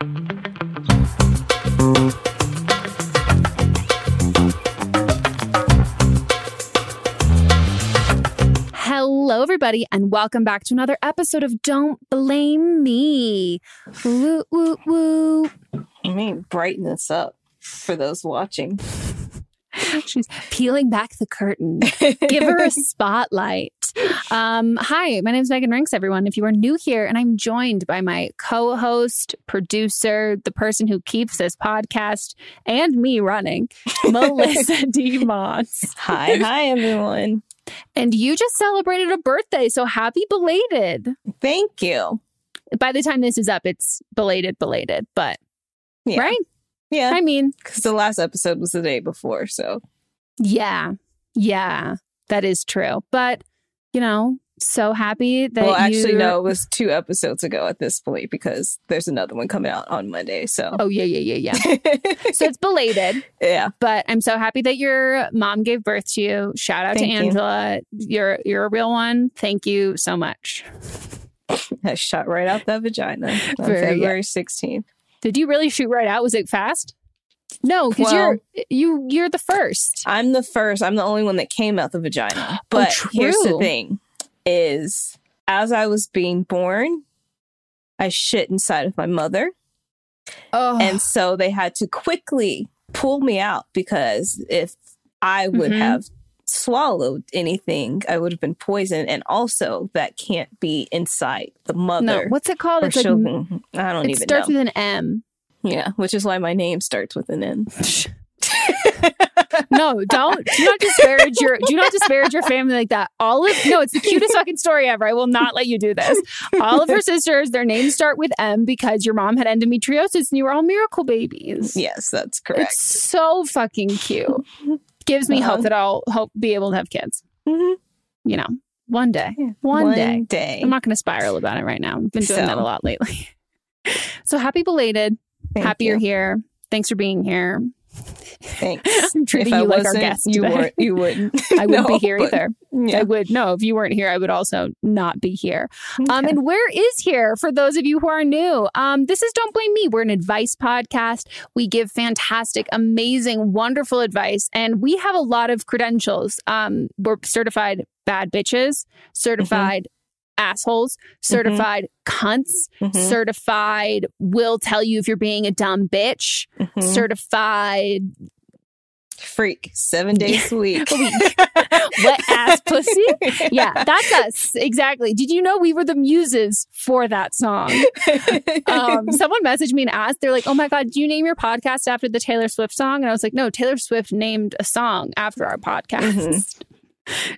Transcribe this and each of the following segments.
Hello, everybody, and welcome back to another episode of Don't Blame Me. Woo, woo, woo. I mean, brighten this up for those watching. She's peeling back the curtain. Give her a spotlight. Um, hi, my name is Megan Rienks, everyone. If you are new here, and I'm joined by my co host, producer, the person who keeps this podcast and me running, Melissa D. Moss. Hi, hi, everyone. And you just celebrated a birthday, so happy belated. Thank you. By the time this is up, it's belated, belated, but Yeah. right? Yeah. I mean, Because the last episode was the day before. So, yeah, yeah, that is true. But, you know, so happy that well, actually, you... no, it was two episodes ago at this point because there's another one coming out on Monday. So, Oh, yeah, yeah, yeah, yeah. so it's belated, yeah. but I'm so happy that your mom gave birth to you. Shout out Thank to you. Angela. You're you're a real one. Thank you so much. I shot right out that vagina on February 16th. Did you really shoot right out? Was it fast? No, because you're you you're the first. I'm the first. I'm the only one that came out the vagina. But here's the thing is as I was being born, I shit inside of my mother. Oh, And so they had to quickly pull me out because if I would Mhm. have swallowed anything, I would have been poisoned. And also, that can't be inside the mother. no, what's it called? It's like. I don't even starts know. Starts with an M. yeah, which is why my name starts with an N. No, don't do not disparage your do not disparage your family like that. All of no, it's the cutest fucking story ever. I will not let you do this. All of her sisters, their names start with M because your mom had endometriosis and you were all miracle babies. yes, that's correct. It's so fucking cute. Gives me hope Uh-huh. that I'll hope be able to have kids. Mhm. You know, one day. One, day. day. I'm not going to spiral about it right now. I've been doing So. that a lot lately. so happy belated. Thank happy you're here. Thanks for being here. Thanks. I'm treating if you I like our guest You weren't. You wouldn't. I wouldn't No, be here but- either. Yeah. I would no. If you weren't here, I would also not be here. Um, and where is here for those of you who are new? Um, this is Don't Blame Me. We're an advice podcast. We give fantastic, amazing, wonderful advice, and we have a lot of credentials. Um, we're certified bad bitches, certified assholes, certified cunts, Mhm. certified will tell you if you're being a dumb bitch, Mhm. certified freak seven days a week. wet ass pussy. Yeah, that's us. Exactly. Did you know we were the muses for that song? Um, someone messaged me and asked, they're like, oh my God, do you name your podcast after the Taylor Swift song? And I was like, no, Taylor Swift named a song after our podcast.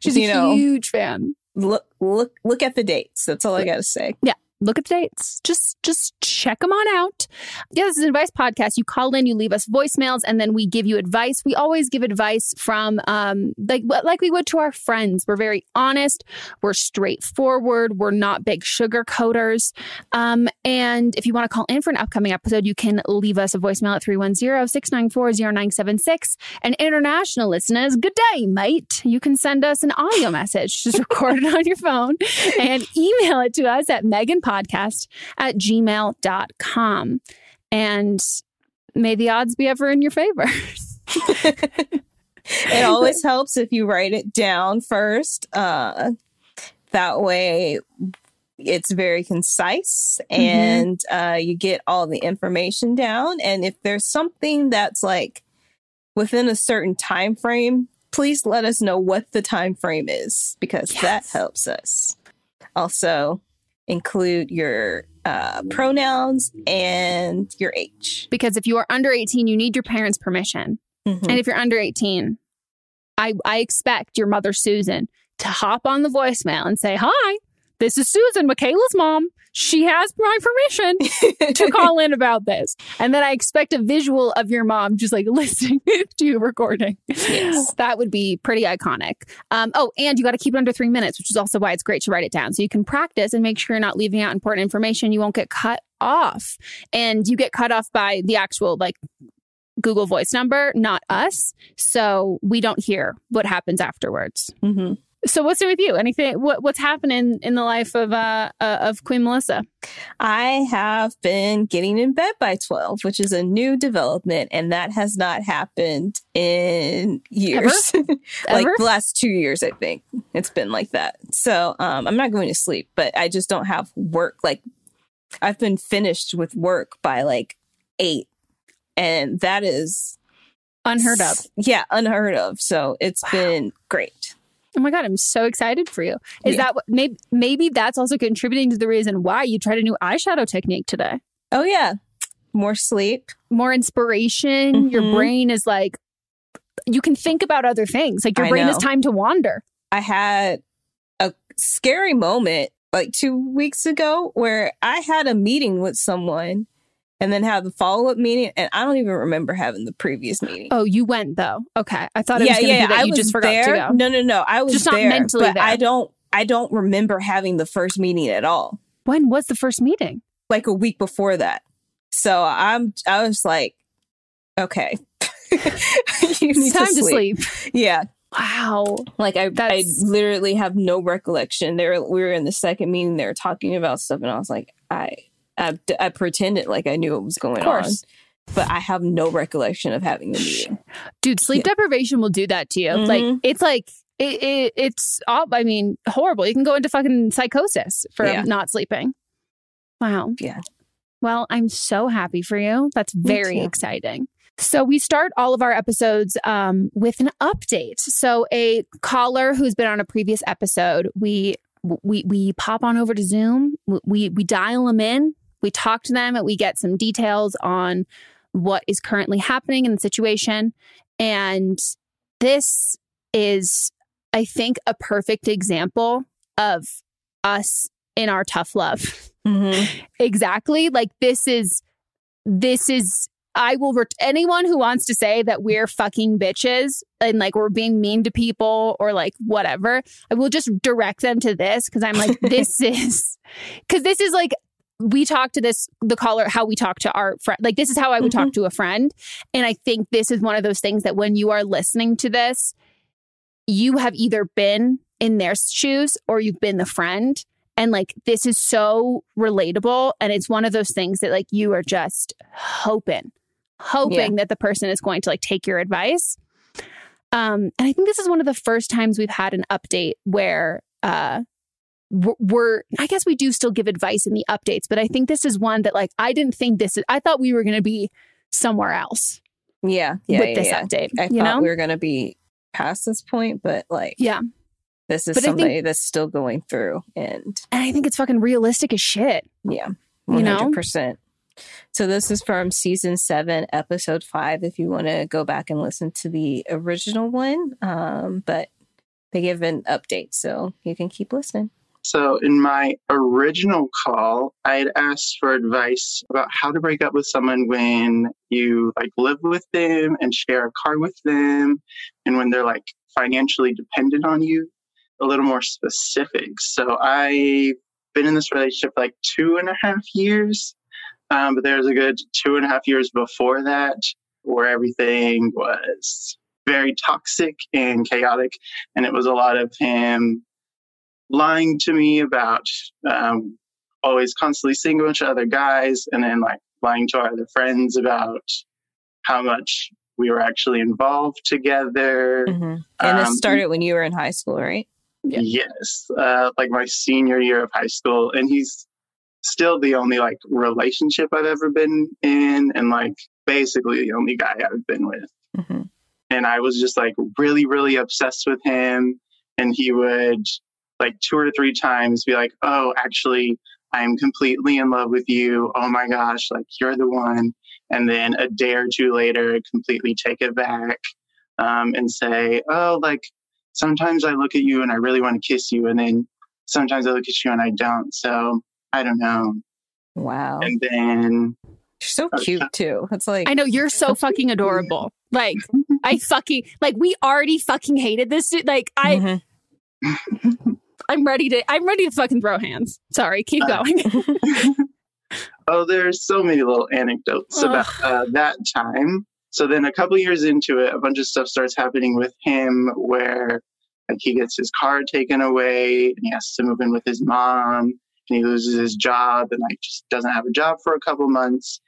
She's You a know. huge fan. Look, look, look at the dates. That's all I got to say. Yeah. Look at the dates. Just just check them on out. Yeah, this is advice podcast. You call in, you leave us voicemails, and then we give you advice. We always give advice from um like like we would to our friends. We're very honest. We're straightforward. We're not big sugar coaters. Um, and if you want to call in for an upcoming episode, you can leave us a voicemail at 310-694-0976. And international listeners, good day, mate. You can send us an audio message. Just record it on your phone and email it to us at meganpodcast at gmail.com. And may the odds be ever in your favor. It always helps if you write it down first. Uh, that way, it's very concise and uh, you get all the information down. And if there's something that's like within a certain time frame, please let us know what the time frame is because that helps us. Also, include your uh, pronouns and your age. because if you are under 18, you need your parents' permission. Mhm. And if you're under 18, I, I expect your mother, Susan, to hop on the voicemail and say, Hi, this is Susan, Michaela's mom. She has my permission to call in about this. And then I expect a visual of your mom just like listening to you recording. Yes. That would be pretty iconic. Um, oh, and you got to keep it under three minutes, which is also why it's great to write it down. So you can practice and make sure you're not leaving out important information. You won't get cut off. And you get cut off by the actual like Google voice number, not us. So we don't hear what happens afterwards. Mhm. So what's it with you? Anything? What, what's happening in the life of uh, uh of Queen Melissa? I have been getting in bed by 12, which is a new development, and that has not happened in years. like Ever? the last two years, I think. It's been like that. So um, I'm not going to sleep, but I just don't have work. Like I've been finished with work by like eight. And that is Unheard of. Yeah, unheard of. So it's been great. Oh my god, I'm so excited for you. Is Yeah. that what maybe maybe that's also contributing to the reason why you tried a new eyeshadow technique today? Oh, yeah. More sleep. More inspiration. Your Mhm. brain is like you can think about other things. Like your I brain has know. time to wander. I had a scary moment like two weeks ago where I had a meeting with someone and then have the follow up meeting, and I don't even remember having the previous meeting. Oh, you went though. Okay. I thought it was gonna be that I you was just forgot there. to go. No, no, no. I was Just not mentally but there. I don't. I don't remember having the first meeting at all. When was the first meeting? Like a week before that. So I'm. I was like, okay, you need time to sleep. Yeah. Yeah, Wow. Like I, I literally have no recollection. There, we were in the second meeting. They were talking about stuff, and I was like, I, I, I pretended like I knew what was going on, but I have no recollection of having the meeting. Dude, sleep deprivation will do that to you. Like Mhm. it's like it, it it's all I mean, horrible. You can go into fucking psychosis for Yeah. not sleeping. Wow. Yeah. Well, I'm so happy for you. That's very exciting. So we start all of our episodes um, with an update. So a caller who's been on a previous episode, we we we pop on over to Zoom. We we dial them in. We talk to them, and we get some details on what is currently happening in the situation. And this is, I think, a perfect example of us in our tough love. Mm-hmm. exactly. Like this is, this is, I will, ret- anyone who wants to say that we're fucking bitches and like we're being mean to people or like whatever, I will just direct them to this because I'm like, this is, because this is like, we talk to this the caller how we talk to our friend like this is how i would mm-hmm. talk to a friend and i think this is one of those things that when you are listening to this you have either been in their shoes or you've been the friend and like this is so relatable and it's one of those things that like you are just hoping hoping yeah. that the person is going to like take your advice um and i think this is one of the first times we've had an update where uh we're I guess we do still give advice in the updates, but I think this is one that like I didn't think this is I thought we were going to be somewhere else. Yeah, yeah, with yeah, this yeah. update. I you thought know? we were going to be past this point, but like yeah, this is but somebody think, that's still going through, and and I think it's fucking realistic as shit. Yeah, one hundred percent. So this is from season seven, episode five. If you want to go back and listen to the original one, um, but they give an update, so you can keep listening. So, in my original call, I had asked for advice about how to break up with someone when you like live with them and share a car with them, and when they're like financially dependent on you. A little more specific. So, I've been in this relationship like two and a half years, um, but there's a good two and a half years before that where everything was very toxic and chaotic, and it was a lot of him lying to me about um, always constantly seeing a bunch of other guys and then like lying to our other friends about how much we were actually involved together. Mm-hmm. And um, this started when you were in high school, right? Yeah. Yes, uh, like my senior year of high school, and he's still the only like relationship I've ever been in, and like basically the only guy I've been with. Mm-hmm. And I was just like really, really obsessed with him, and he would like two or three times be like, oh, actually, I'm completely in love with you. Oh my gosh, like you're the one. And then a day or two later, completely take it back um, and say, oh, like sometimes I look at you and I really want to kiss you. And then sometimes I look at you and I don't. So I don't know. Wow. And then. You're so cute too. It's like I know you're so fucking adorable. Like I fucking like we already fucking hated this. Dude. Like I mm-hmm. I'm ready to I'm ready to fucking throw hands. Sorry, keep uh, going. oh, there's so many little anecdotes about uh, that time. So then a couple years into it, a bunch of stuff starts happening with him where like he gets his car taken away and he has to move in with his mom and he loses his job and like just doesn't have a job for a couple months.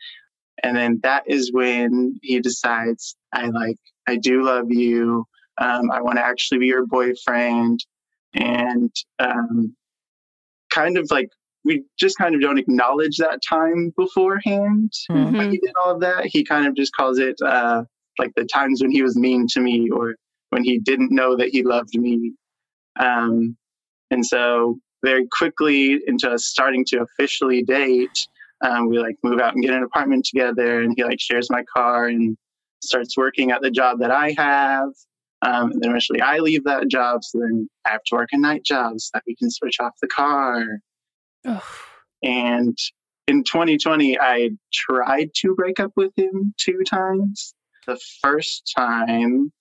And then that is when he decides, I like, I do love you. Um, I want to actually be your boyfriend and um, kind of like we just kind of don't acknowledge that time beforehand mm-hmm. when he did all of that. He kind of just calls it uh, like the times when he was mean to me or when he didn't know that he loved me. Um, and so very quickly into us starting to officially date, um, we like move out and get an apartment together and he like shares my car and starts working at the job that I have. Um, and then eventually I leave that job. So then I have to work a night job so that we can switch off the car. And in 2020, I tried to break up with him two times. The first time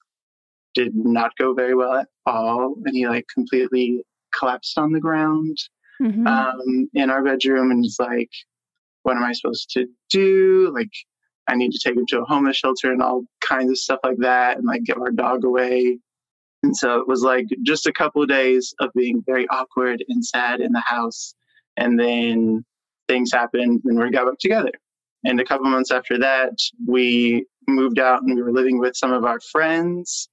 did not go very well at all. And he like completely collapsed on the ground mm-hmm. um, in our bedroom and was like, what am I supposed to do? Like, I need to take him to a homeless shelter and all kinds of stuff like that and like give our dog away. And so it was like just a couple of days of being very awkward and sad in the house. And then things happened and we got back together. And a couple months after that, we moved out and we were living with some of our friends.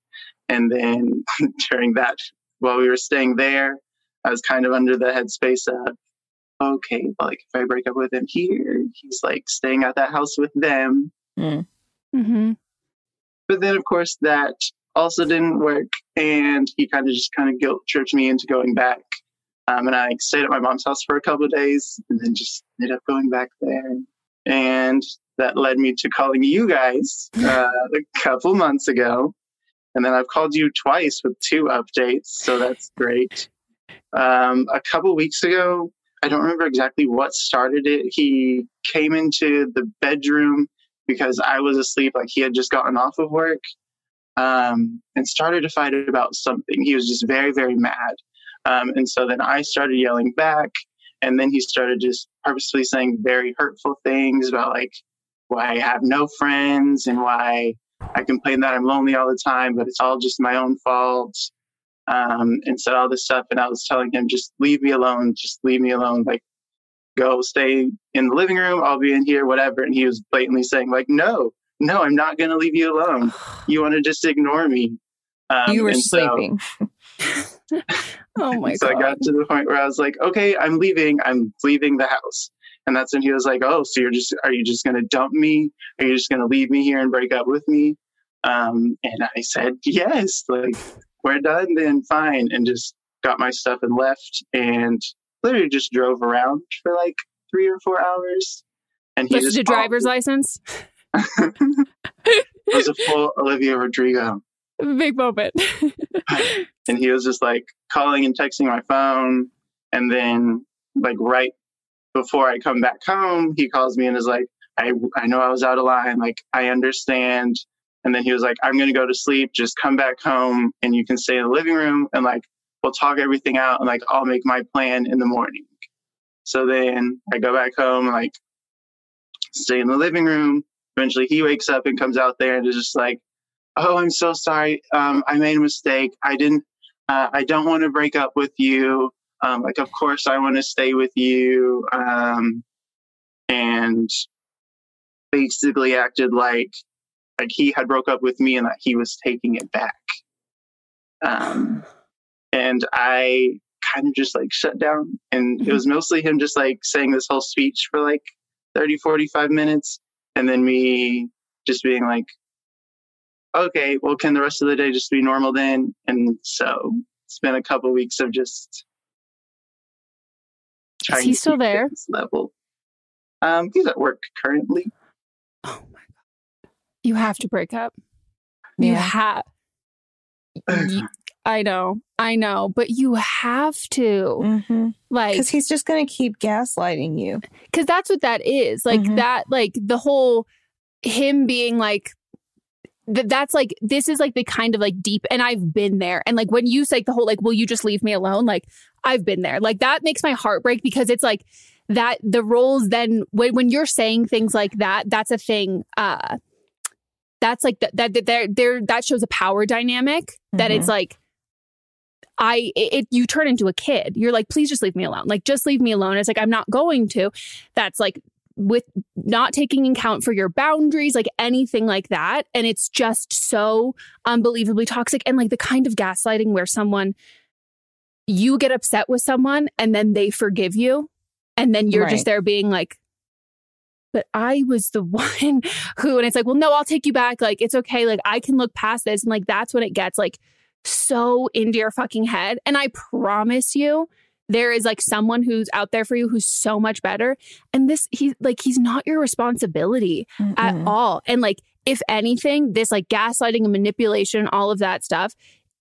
And then during that, while we were staying there, I was kind of under the headspace of okay, but like if I break up with him here, he's like staying at that house with them. Mm. Mm-hmm. But then, of course, that also didn't work, and he kind of just kind of guilt tripped me into going back. Um, and I stayed at my mom's house for a couple of days, and then just ended up going back there. And that led me to calling you guys uh, a couple months ago. And then I've called you twice with two updates, so that's great. Um, a couple weeks ago, I don't remember exactly what started it. He came into the bedroom because I was asleep, like he had just gotten off of work, um, and started to fight about something. He was just very, very mad. Um, and so then I started yelling back, And then he started just purposefully saying very hurtful things about like why I have no friends and why I complain that I'm lonely all the time, but it's all just my own fault. Um, and said all this stuff. And I was telling him, just leave me alone. Just leave me alone. Like, go stay in the living room. I'll be in here, whatever. And he was blatantly saying, like, no, no, I'm not going to leave you alone. You want to just ignore me. Um, you were sleeping. So, oh my so god! So I got to the point where I was like, okay, I'm leaving. I'm leaving the house. And that's when he was like, oh, so you're just, are you just going to dump me? Are you just going to leave me here and break up with me? Um, and I said, yes, like we're done then fine. And just got my stuff and left and literally just drove around for like three or four hours. And he Just just a driver's license. it was a full Olivia Rodrigo. Big moment. and he was just like calling and texting my phone and then like right before i come back home he calls me and is like i i know i was out of line like i understand and then he was like i'm going to go to sleep just come back home and you can stay in the living room and like we'll talk everything out and like i'll make my plan in the morning. So then i go back home like stay in the living room. Eventually he wakes up and comes out there and is just like oh i'm so sorry. Um, i made a mistake. I didn't uh, i don't want to break up with you. Um, like of course i want to stay with you. Um, and basically acted like like he had broke up with me and that he was taking it back um, and i kind of just like shut down and it was mostly him just like saying this whole speech for like 30 45 minutes and then me just being like okay, well, can the rest of the day just be normal then? And so it's been a couple weeks of just. Is trying he to still there? Level. Um, he's at work currently. Oh my! You have to break up. You have. I know, I know, but you have to Mm-hmm. like Because he's just going to keep gaslighting you. because that's what that is like Mhm. that like the whole him being like th- that's like this is like the kind of like deep and i've been there and like when you say the whole like will you just leave me alone like i've been there like that makes my heart break because it's like that the roles then when, when you're saying things like that that's a thing uh that's like that that there there that shows a power dynamic that it's mm-hmm. like I it, it you turn into a kid. You're like, please just leave me alone. Like, just leave me alone. It's like I'm not going to. That's like with not taking account for your boundaries, like anything like that. And it's just so unbelievably toxic. And like the kind of gaslighting where someone you get upset with someone and then they forgive you. And then you're Right. just there being like, but I was the one who, and it's like, well, no, I'll take you back. Like, it's okay. Like, I can look past this. And like, that's when it gets like so into your fucking head. And I promise you, there is like someone who's out there for you who's so much better. And this, he's like, he's not your responsibility at Mm-mm. all. And like, if anything, this like gaslighting and manipulation, all of that stuff,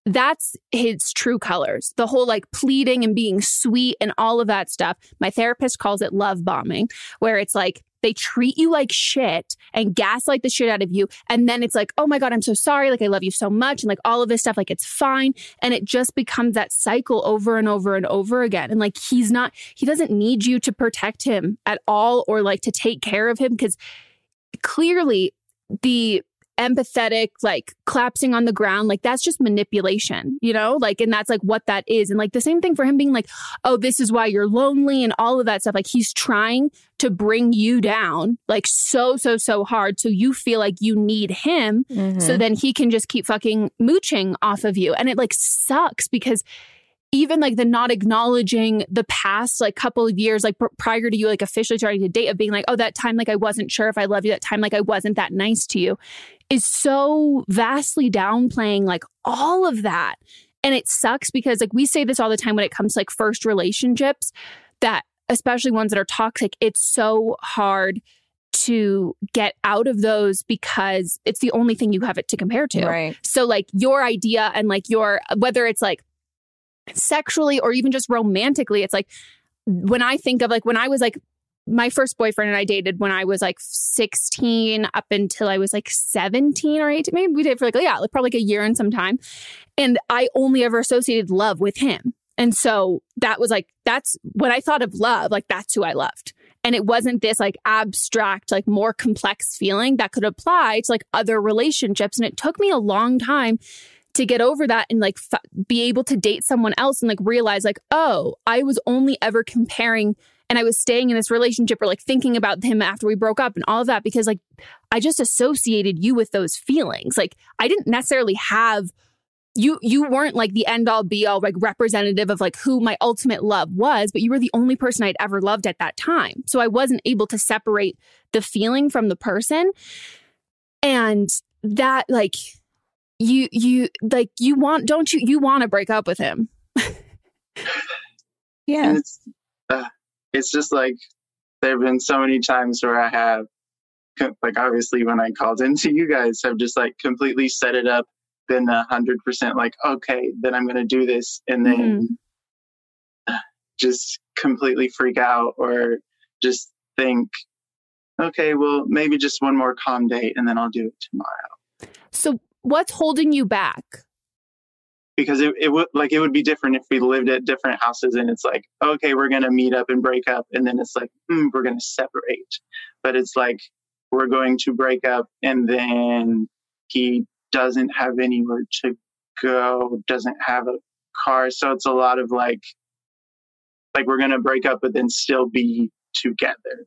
that's his true colors. The whole like pleading and being sweet and all of that stuff. My therapist calls it love bombing, where it's like they treat you like shit and gaslight the shit out of you. And then it's like, oh my God, I'm so sorry. Like, I love you so much. And like all of this stuff, like, it's fine. And it just becomes that cycle over and over and over again. And like, he's not, he doesn't need you to protect him at all or like to take care of him because clearly the empathetic like collapsing on the ground like that's just manipulation you know? Like and that's like what that is. And like the same thing for him being like oh this is why you're lonely and all of that stuff. Like he's trying to bring you down like so so so hard so you feel like you need him Mhm. so then he can just keep fucking mooching off of you. And it like sucks because even like the not acknowledging the past like couple of years like pr- prior to you like officially starting to date of being like oh that time like i wasn't sure if i love you that time like i wasn't that nice to you is so vastly downplaying like all of that and it sucks because like we say this all the time when it comes to like first relationships that especially ones that are toxic it's so hard to get out of those because it's the only thing you have it to compare to Right. so like your idea and like your whether it's like sexually or even just romantically, it's like when I think of like when I was like my first boyfriend and I dated when I was like 16 up until I was like 17 or 18. Maybe we dated for like, yeah, like probably like a year and some time. And I only ever associated love with him. And so that was like, that's when I thought of love, like that's who I loved. And it wasn't this like abstract, like more complex feeling that could apply to like other relationships. And it took me a long time to get over that and like f- be able to date someone else and like realize like, oh, I was only ever comparing and I was staying in this relationship or like thinking about him after we broke up and all of that because like I just associated you with those feelings. Like I didn't necessarily have you you weren't like the end all be all like representative of like who my ultimate love was, but you were the only person I'd ever loved at that time. So I wasn't able to separate the feeling from the person. And that like you you like you want don't you you want to break up with him. Yeah. It's, uh, it's just like there have been so many times where i have like obviously when i called into you guys have just like completely set it up been a hundred percent like okay then i'm gonna do this and then mm-hmm. just completely freak out or just think okay well maybe just one more calm date and then i'll do it tomorrow. So what's holding you back? Because it, it would like it would be different if we lived at different houses and it's like, okay, we're gonna meet up and break up, and then it's like, mm, we're gonna separate. But it's like we're going to break up and then he doesn't have anywhere to go, doesn't have a car. So it's a lot of like like we're gonna break up but then still be together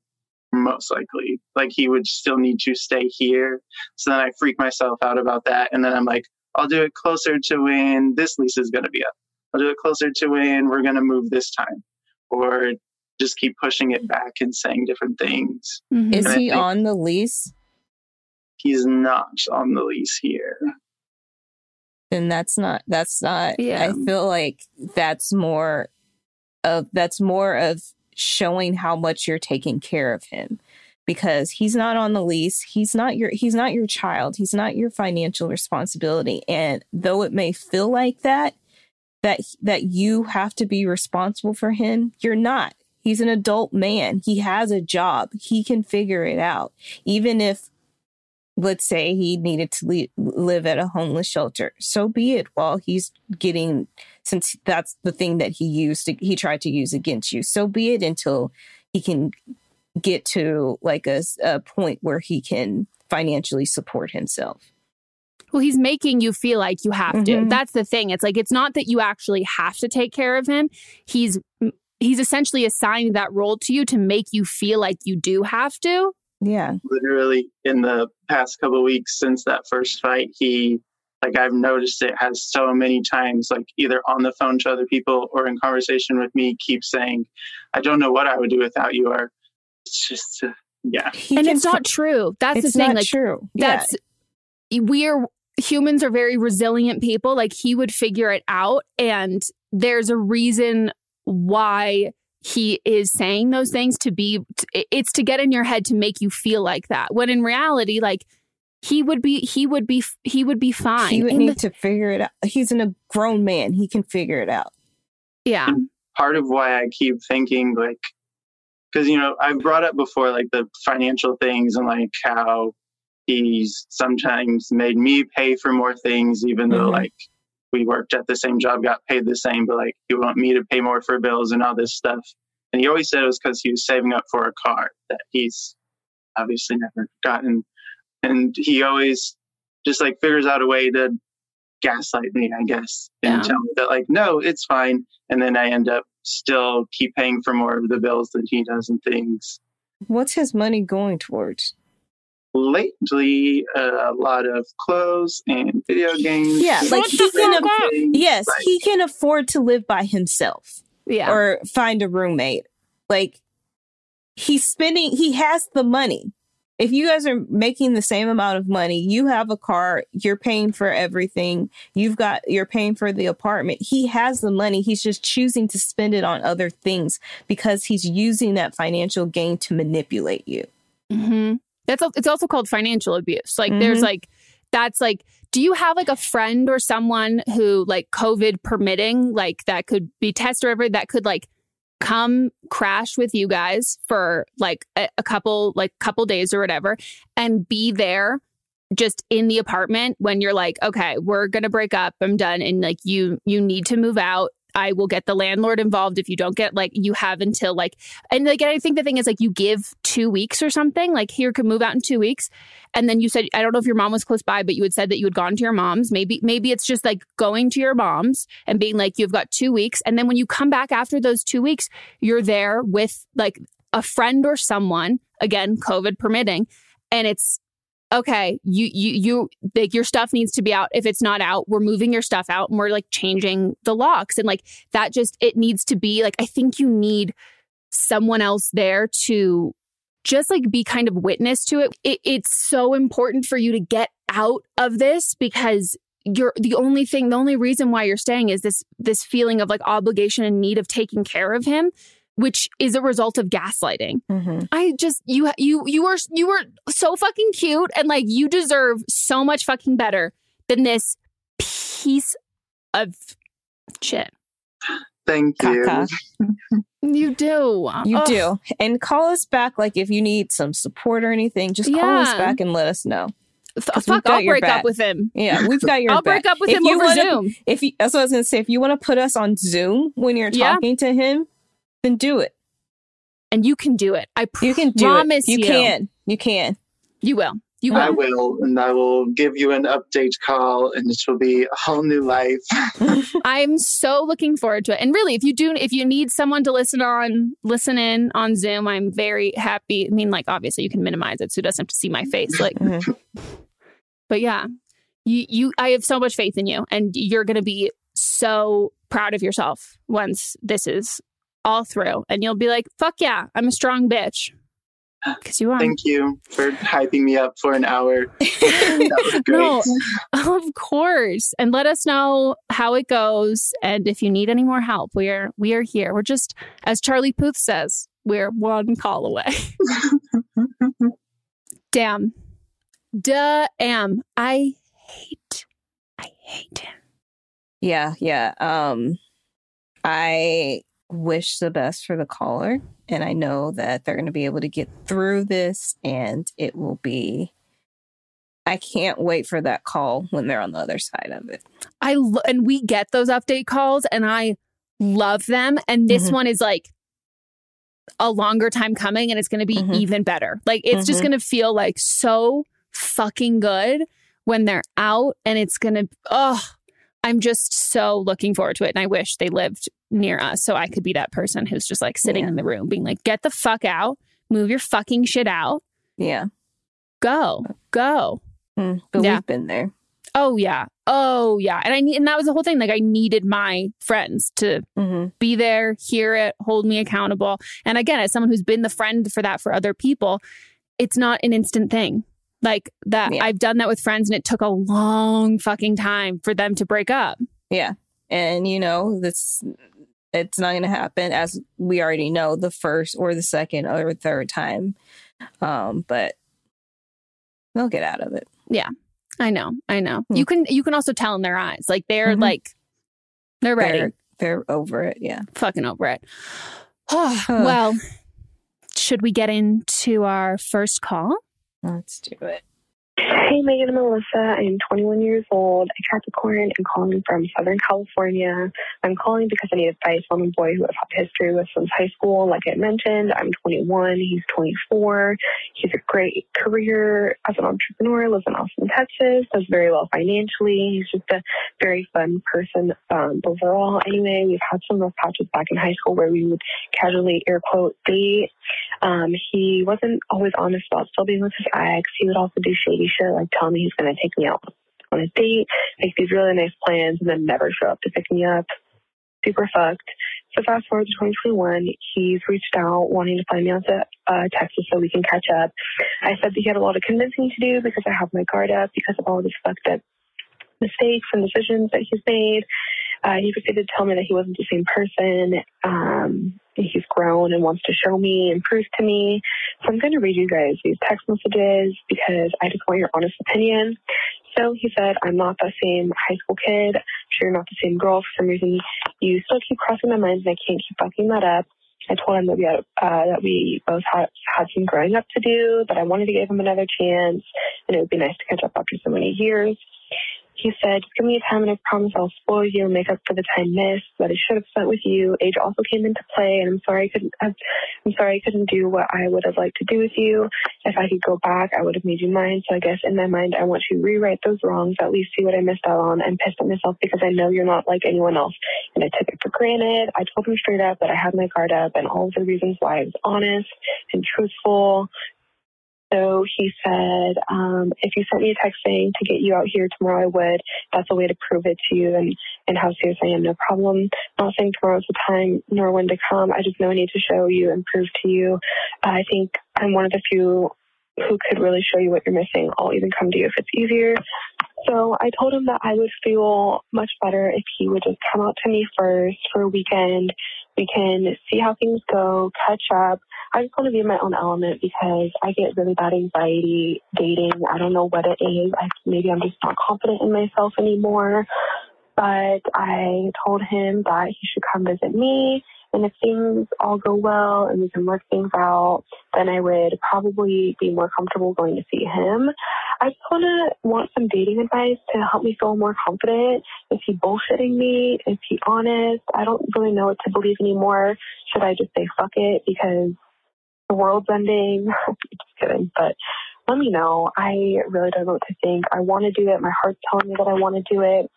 most likely. Like he would still need to stay here. So then I freak myself out about that. And then I'm like, I'll do it closer to when this lease is going to be up. I'll do it closer to when we're going to move this time. Or just keep pushing it back and saying different things. Mm-hmm. Is he on the lease? He's not on the lease here. And that's not, that's not, yeah. I feel like that's more of, that's more of showing how much you're taking care of him because he's not on the lease. He's not your he's not your child. He's not your financial responsibility. And though it may feel like that that that you have to be responsible for him you're not. He's an adult man. He has a job. He can figure it out. Even if let's say he needed to live at a homeless shelter so be it while he's getting since that's the thing that he used to, he tried to use against you so be it until he can get to like a, a point where he can financially support himself well, he's making you feel like you have to. Mm-hmm. That's the thing. It's like it's not that you actually have to take care of him. He's he's essentially assigning that role to you to make you feel like you do have to. Yeah. Literally in the past couple weeks since that first fight, he like I've noticed it has so many times, like either on the phone to other people or in conversation with me, keep saying, I don't know what I would do without you or it's just uh, yeah. He and it's not true. That's the thing. like true. That's yeah. we're humans are very resilient people. Like he would figure it out and there's a reason why he is saying those things to be it's to get in your head to make you feel like that when in reality like he would be he would be he would be fine. He would need the, to figure it out. He's a grown man. He can figure it out. Yeah. Part of why i keep thinking like because you know i've brought up before like the financial things and like how he's sometimes made me pay for more things even mm-hmm. though like we worked at the same job, got paid the same, but like he want me to pay more for bills and all this stuff. And he always said it was because he was saving up for a car that he's obviously never gotten. And he always just like figures out a way to gaslight me, I guess, and yeah. tell me that like, no, it's fine. And then I end up still keep paying for more of the bills than he does and things. What's his money going towards? Lately uh, a lot of clothes and video games. Yeah, like he can. Af- yes, like, he can afford to live by himself. Yeah, or find a roommate. Like he's spending. He has the money. If you guys are making the same amount of money, you have a car, you're paying for everything. You've got you're paying for the apartment. He has the money. He's just choosing to spend it on other things because he's using that financial gain to manipulate you. Mm-hmm. That's it's also called financial abuse. Like mm-hmm. there's like that's like do you have like a friend or someone who like covid permitting like that could be test or whatever that could like come crash with you guys for like a, a, couple like couple days or whatever and be there just in the apartment when you're like okay we're going to break up i'm done and like you you need to move out I will get the landlord involved if you don't get like you have until like and like I think the thing is like you give two weeks or something like here could move out in two weeks. And then you said I don't know if your mom was close by but you had said that you had gone to your mom's. Maybe maybe it's just like going to your mom's and being like you've got two weeks. And then when you come back after those two weeks you're there with like a friend or someone again COVID permitting. And it's okay, you you you like your stuff needs to be out. If it's not out, we're moving your stuff out and we're like changing the locks and like that just it needs to be like I think you need someone else there to just like be kind of witness to it. it it's so important for you to get out of this because you're the only thing the only reason why you're staying is this this feeling of like obligation and need of taking care of him which is a result of gaslighting. Mm-hmm. I just you you you were you were so fucking cute and like you deserve so much fucking better than this piece of shit. Thank you. Caca. You do. You Ugh. do. And call us back like if you need some support or anything, just call us back and let us know. F- fuck, I'll break back. up with him. Yeah, we've got your back. I'll break up with If him you over wanna- Zoom. If you that's what I was gonna say. If you want to put us on Zoom when you're Yeah. talking to him, then do it. And you can do it. I You can do promise it. You, you. can. You can. You will. You will. I will, and I will give you an update call, and it will be a whole new life. I'm so looking forward to it. And really, if you do, if you need someone to listen on, listen in on Zoom, I'm very happy. I mean, like, obviously, you can minimize it so it doesn't have to see my face. Like, Mhm. but yeah, you, you, I have so much faith in you, and you're going to be so proud of yourself once this is all through, and you'll be like, "Fuck yeah, I'm a strong bitch," because you are. Thank you for hyping me up for an hour. That was great. No, of course. And let us know how it goes. And if you need any more help, we are we are here. We're just, as Charlie Puth says, we're one call away. Damn. Damn. I hate, I hate him. Yeah, yeah. Um I wish the best for the caller and I know that they're going to be able to get through this and it will be I can't wait for that call when they're on the other side of it. I lo- and we get those update calls and I love them. And this Mhm. one is like a longer time coming and it's going to be Mhm. even better. Like it's just Mhm. going to feel like so fucking good when they're out and it's going to, oh, I'm just so looking forward to it. And I wish they lived near us so I could be that person who's just like sitting Yeah. in the room being like, get the fuck out, move your fucking shit out, Yeah. go, go. Mm, But Yeah. we've been there. Oh yeah. Oh yeah. And I need and that was the whole thing. Like I needed my friends to hmm be there, hear it, hold me accountable. And again, as someone who's been the friend for that for other people, it's not an instant thing. Like that Yeah. I've done that with friends and it took a long fucking time for them to break up. Yeah. And you know, this it's not going to happen as we already know the first or the second or third time. Um but they'll get out of it. Yeah. I know. I know. Hmm. You can you can also tell in their eyes. Like they're Mhm. like they're ready. They're, they're over it. Yeah. fucking over it. well, should we get into our first call? Let's do it. Hey, Megan and Melissa. I'm 21 years old, a Capricorn, and calling from Southern California. I'm calling because I need advice on a boy who I've had history with since high school. Like I mentioned, I'm 21, he's 24. He's a great career as an entrepreneur, lives in Austin, Texas, does very well financially. He's just a very fun person um, overall. Anyway, we've had some rough patches back in high school where we would casually air quote date. Um, he wasn't always honest about still being with his ex. He would also do shady like tell me he's going to take me out on a date, make these really nice plans, and then never show up to pick me up. Super fucked. So fast forward to 2021, he's reached out wanting to fly me out to uh, Texas so we can catch up. I said that he had a lot of convincing to do because I have my guard up because of all his fucked up mistakes and decisions that he's made. Uh, he proceeded to tell me that he wasn't the same person. Um, he's grown and wants to show me and prove to me. So I'm going to read you guys these text messages because I just want your honest opinion. So he said, I'm not the same high school kid. I'm Sure, you're not the same girl. For some reason, you still keep crossing my mind and I can't keep fucking that up. I told him that we, had, uh, that we both had, had some growing up to do, but I wanted to give him another chance, and it would be nice to catch up after so many years. He said, give me a time and I promise I'll spoil you make up for the time missed that I should have spent with you. Age also came into play and I'm sorry I couldn't I'm sorry I couldn't do what I would have liked to do with you. If I could go back, I would have made you mine. So I guess in my mind, I want to rewrite those wrongs, at least see what I missed out on. I'm pissed at myself because I know you're not like anyone else. And I took it for granted. I told him straight up that I had my guard up and all of the reasons why I was honest and truthful so he said, um, if you sent me a text saying to get you out here tomorrow, I would. That's a way to prove it to you and, and how serious I am. No problem. Not saying tomorrow's the time nor when to come. I just know I need to show you and prove to you. I think I'm one of the few who could really show you what you're missing. I'll even come to you if it's easier. So I told him that I would feel much better if he would just come out to me first for a weekend. We can see how things go, catch up. I just want to be in my own element because I get really bad anxiety dating. I don't know what it is. I, maybe I'm just not confident in myself anymore. But I told him that he should come visit me. And if things all go well and we can work things out, then I would probably be more comfortable going to see him. I just want to want some dating advice to help me feel more confident. Is he bullshitting me? Is he honest? I don't really know what to believe anymore. Should I just say fuck it because the world's ending. Just kidding. But let me know. I really don't know what to think. I want to do it. My heart's telling me that I want to do it,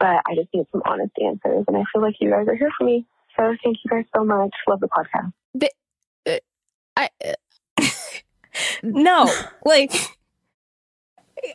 but I just need some honest answers. And I feel like you guys are here for me. So thank you guys so much. Love the podcast. The, uh, I, uh, no, like,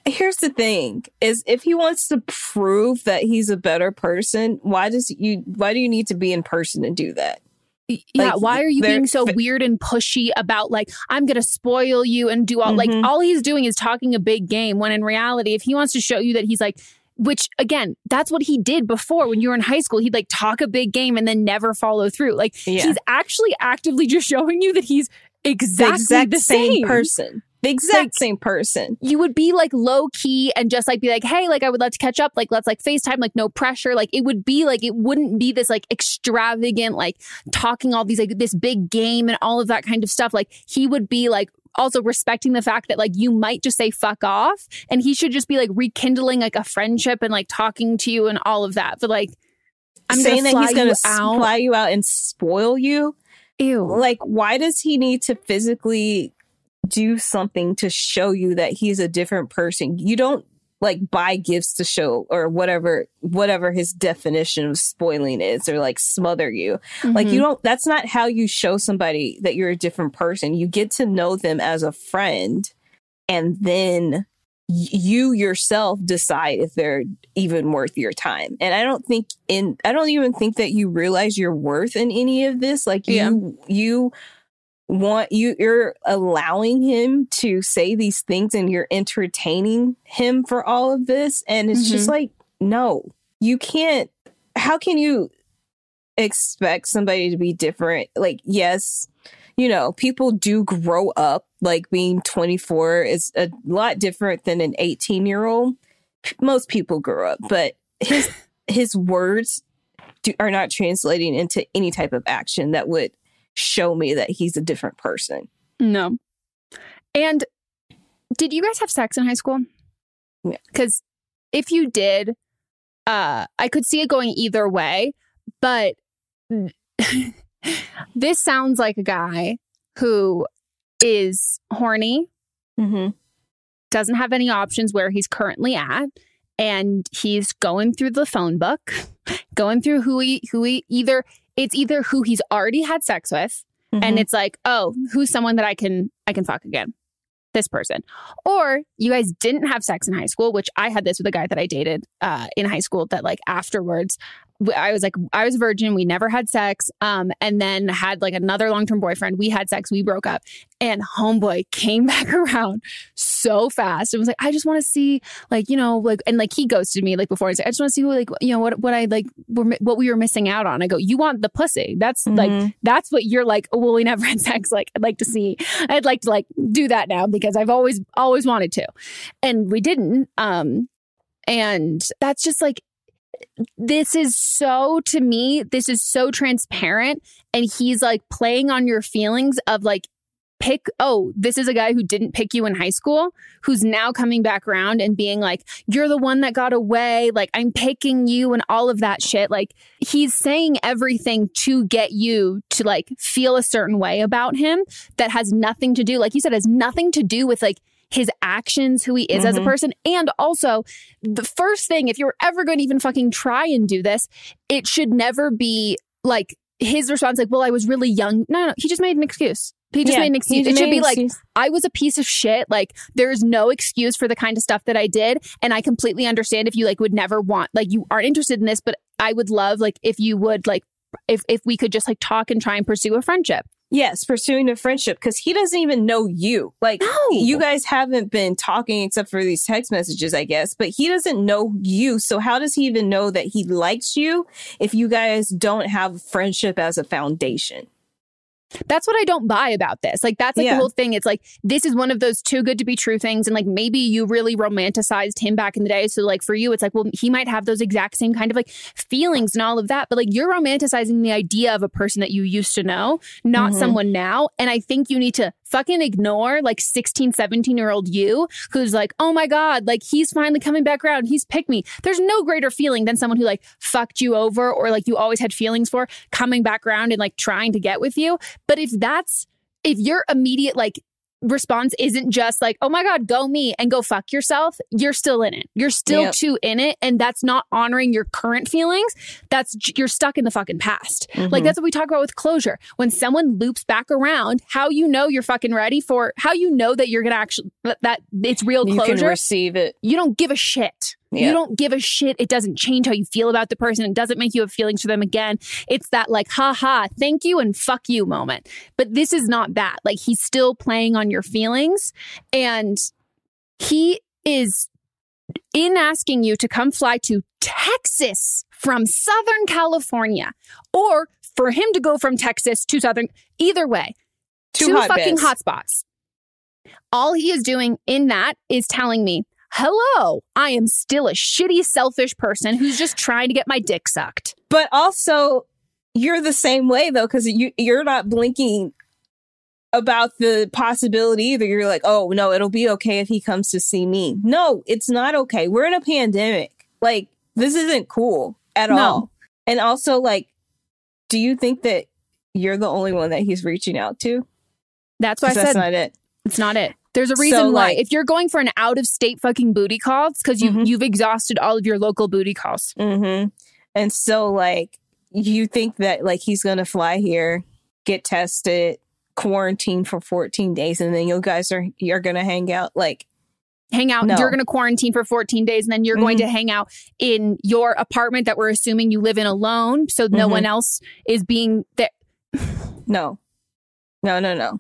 here's the thing is if he wants to prove that he's a better person why does you why do you need to be in person to do that yeah, like, why are you being so weird and pushy about like I'm gonna spoil you and do all mm-hmm. like all he's doing is talking a big game when in reality if he wants to show you that he's like which again that's what he did before when you were in high school he'd like talk a big game and then never follow through like yeah. he's actually actively just showing you that he's exactly the, exact the same. same person the exact like, same person. You would be like low key and just like be like, hey, like I would love to catch up. Like let's like FaceTime, like no pressure. Like it would be like it wouldn't be this like extravagant, like talking all these like this big game and all of that kind of stuff. Like he would be like also respecting the fact that like you might just say fuck off and he should just be like rekindling like a friendship and like talking to you and all of that. But like I'm saying that he's gonna fly you out and spoil you. Ew. Like, why does he need to physically do something to show you that he's a different person. You don't like buy gifts to show or whatever whatever his definition of spoiling is or like smother you. Mm-hmm. Like you mm-hmm. don't that's not how you show somebody that you're a different person. You get to know them as a friend and then you yourself decide if they're even worth your time. And I don't think in I don't even think that you realize your worth in any of this. Like you you want you you're allowing him to say these things and you're entertaining him for all of this. And it's mm-hmm. just like no you can't how can you expect somebody to be different? Like yes you know people do grow up like being 24 is a lot different than an 18 year old most people grow up but his his words do, are not translating into any type of action that would show me that he's a different person. No. And did you guys have sex in high school? Because yeah. if you did, uh, I could see it going either way, but this sounds like a guy who is horny, mm-hmm. doesn't have any options where he's currently at, and he's going through the phone book, going through who he who he either it's either who he's already had sex with mm-hmm. and it's like, oh, who's someone that I can I can fuck again? This person. Or you guys didn't have sex in high school, which I had this with a guy that I dated uh, in high school that like afterwards I was like, I was virgin. We never had sex. Um, and then had like another long term boyfriend. We had sex. We broke up. And homeboy came back around so fast. It was like, I just want to see, like, you know, like, and like he ghosted me like before. He's like, I just want to see, who, like, you know, what, what I like, what we were missing out on. I go, you want the pussy. That's mm-hmm. like, that's what you're like, oh, well, we never had sex. Like, I'd like to see, I'd like to like do that now because I've always, always wanted to. And we didn't. Um, and that's just like this is so to me this is so transparent and he's like playing on your feelings of like pick, oh, this is a guy who didn't pick you in high school, who's now coming back around and being like, you're the one that got away. Like, I'm picking you and all of that shit. Like, he's saying everything to get you to like feel a certain way about him that has nothing to do, like you said, has nothing to do with like, his actions, who he is mm-hmm. as a mm-hmm. person. And also, the first thing, if you're ever going to even fucking try and do this, it should never be like his response, like, well, I was really young. No, no, he just made an excuse. He just yeah, made an excuse. It should be like, I was a piece of shit. Like, there's no excuse for the kind of stuff that I did. And I completely understand if you like would never want, like, you aren't interested in this, but I would love, like, if you would, like, if, if we could just like talk and try and pursue a friendship. Yes, pursuing a friendship because he doesn't even know you. Like, no. you guys haven't been talking except for these text messages, I guess, but he doesn't know you. So, how does he even know that he likes you if you guys don't have friendship as a foundation? That's what I don't buy about this. Like that's like yeah. the whole thing. It's like this is one of those too good to be true things. And like maybe you really romanticized him back in the day. So like for you, it's like, well, he might have those exact same kind of like feelings and all of that. But like you're romanticizing the idea of a person that you used to know, not mm-hmm. someone now. And I think you need to fucking ignore like 16, 17 year old you who's like, oh my God, like he's finally coming back around. He's picked me. There's no greater feeling than someone who like fucked you over or like you always had feelings for coming back around and like trying to get with you. But if that's, if your immediate like response isn't just like, oh my God, go me and go fuck yourself, you're still in it. You're still yep. too in it. And that's not honoring your current feelings. That's, you're stuck in the fucking past. Mm-hmm. Like that's what we talk about with closure. When someone loops back around, how you know you're fucking ready for, how you know that you're going to actually, that, that it's real closure. You can receive it. You don't give a shit. You don't give a shit. It doesn't change how you feel about the person. It doesn't make you have feelings for them again. It's that like, ha ha, thank you and fuck you moment. But this is not that. Like he's still playing on your feelings and he is in asking you to come fly to Texas from Southern California or for him to go from Texas to Southern, either way, two, two hot fucking hotspots. All he is doing in that is telling me, hello, I am still a shitty, selfish person who's just trying to get my dick sucked. But also, you're the same way though, because you you're not blinking about the possibility either. You're like, oh no, it'll be okay if he comes to see me. No, it's not okay. We're in a pandemic. Like this isn't cool at no. all. And also, like, do you think that you're the only one that he's reaching out to? That's why I said that's not it. It's not it. There's a reason so, why. Like, if you're going for an out of state fucking booty call, it's because you mm-hmm. you've exhausted all of your local booty calls. Mm-hmm. And so, like, you think that like he's gonna fly here, get tested, quarantine for 14 days, and then you guys are you're gonna hang out like hang out. No. You're going to quarantine for 14 days and then you're mm-hmm. going to hang out in your apartment that we're assuming you live in alone. So no mm-hmm. one else is being there. no, no, no, no.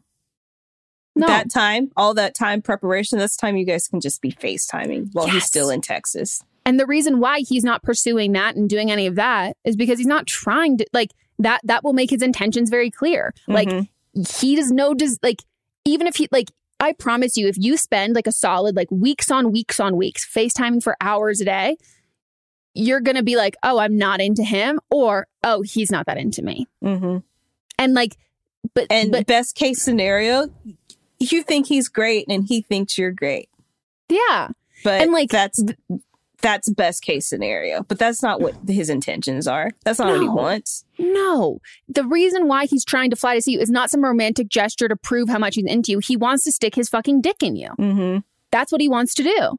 No. That time, all that time preparation, this time you guys can just be FaceTiming while yes. he's still in Texas. And the reason why he's not pursuing that and doing any of that is because he's not trying to like that that will make his intentions very clear. Mm-hmm. Like he does no does like even if he like I promise you if you spend like a solid like weeks on weeks on weeks FaceTiming for hours a day, you're going to be like, "Oh, I'm not into him," or "Oh, he's not that into me." Mm-hmm. And like but and but, best case scenario, you think he's great and he thinks you're great. Yeah. But and like that's that's best case scenario. But that's not what his intentions are. That's not no, what he wants. No. The reason why he's trying to fly to see you is not some romantic gesture to prove how much he's into you. He wants to stick his fucking dick in you. Mm-hmm. That's what he wants to do.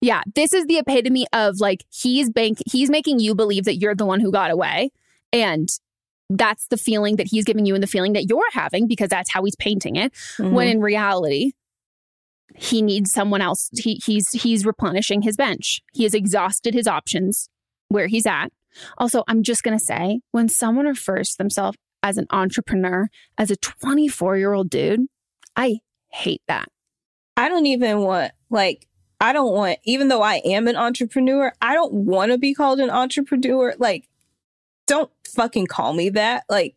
Yeah, this is the epitome of like he's bank he's making you believe that you're the one who got away and that's the feeling that he's giving you and the feeling that you're having because that's how he's painting it. Mm-hmm. When in reality, he needs someone else. He, he's he's replenishing his bench. He has exhausted his options where he's at. Also, I'm just gonna say, when someone refers to themselves as an entrepreneur, as a 24 year old dude, I hate that. I don't even want like I don't want, even though I am an entrepreneur, I don't want to be called an entrepreneur. Like don't fucking call me that. Like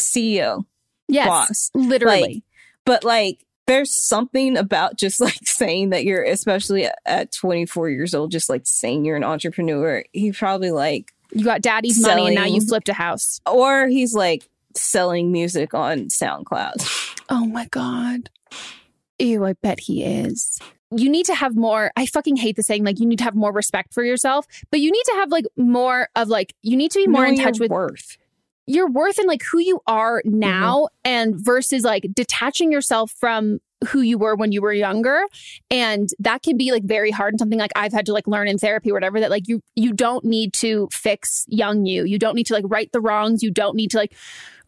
CEO. Yes. Boss. Literally. Like, but like there's something about just like saying that you're especially at 24 years old just like saying you're an entrepreneur he probably like you got daddy's selling, money and now you flipped a house or he's like selling music on soundcloud Oh my God. Ew, I bet he is. You need to have more. I fucking hate the saying like you need to have more respect for yourself, but you need to have like more of like you need to be more in touch your with worth. your worth and like who you are mm-hmm. now and versus like detaching yourself from who you were when you were younger. And that can be like very hard and something like I've had to like learn in therapy or whatever that like you you don't need to fix young you. You don't need to like right the wrongs. You don't need to like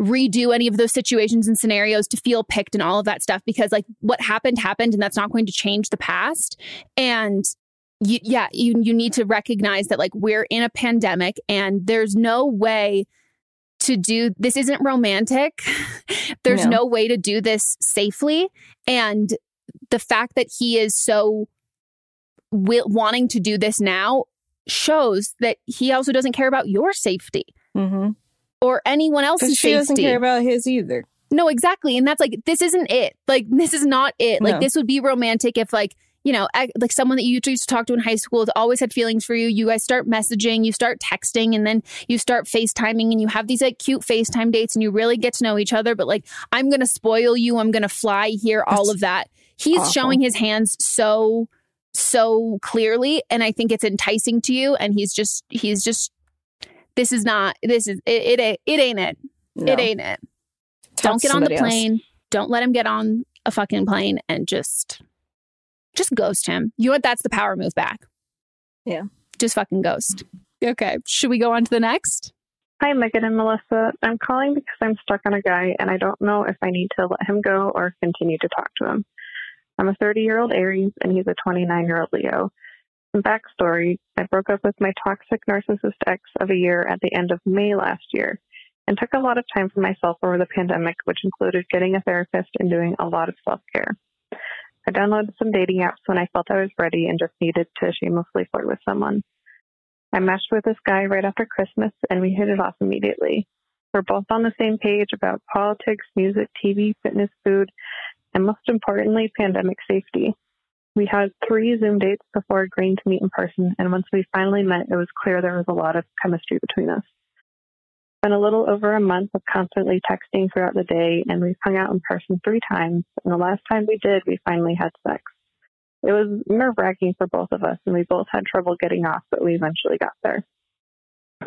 redo any of those situations and scenarios to feel picked and all of that stuff because like what happened happened and that's not going to change the past. And you, yeah you you need to recognize that like we're in a pandemic and there's no way to do this isn't romantic. There's No. no. way to do this safely. And the fact that he is so wanting to do this now shows that he also doesn't care about your safety Mm-hmm. or anyone else's she doesn't safety. care about his either. No, exactly. And that's like, this isn't it. Like, this is not it. Like, No. this would be romantic if, like, you know, like someone that you used to talk to in high school has always had feelings for you. You guys start messaging, you start texting, and then you start FaceTiming, and you have these like cute FaceTime dates, and you really get to know each other. But like, I'm going to spoil you, I'm going to fly here, all That's of that. He's awful. showing his hands so, so clearly. And I think it's enticing to you. And he's just, he's just, this is not, this is, it, it, ain't- it ain't it. No. It ain't it don't get on the somebody else. plane. Don't let him get on a fucking plane and just just ghost him. You know what? That's the power move back. Yeah. Just fucking ghost. Okay. Should we go on to the next? Hi, Megan and Melissa. I'm calling because I'm stuck on a guy and I don't know if I need to let him go or continue to talk to him. I'm a 30 year old Aries and he's a 29 year old Leo. Some backstory I broke up with my toxic narcissist ex of a year at the end of May last year and took a lot of time for myself over the pandemic, which included getting a therapist and doing a lot of self care. I downloaded some dating apps when I felt I was ready and just needed to shamelessly flirt with someone. I matched with this guy right after Christmas and we hit it off immediately. We're both on the same page about politics, music, TV, fitness, food, and most importantly, pandemic safety. We had three Zoom dates before agreeing to meet in person, and once we finally met, it was clear there was a lot of chemistry between us. Been a little over a month of constantly texting throughout the day, and we've hung out in person three times, and the last time we did, we finally had sex. It was nerve wracking for both of us, and we both had trouble getting off, but we eventually got there.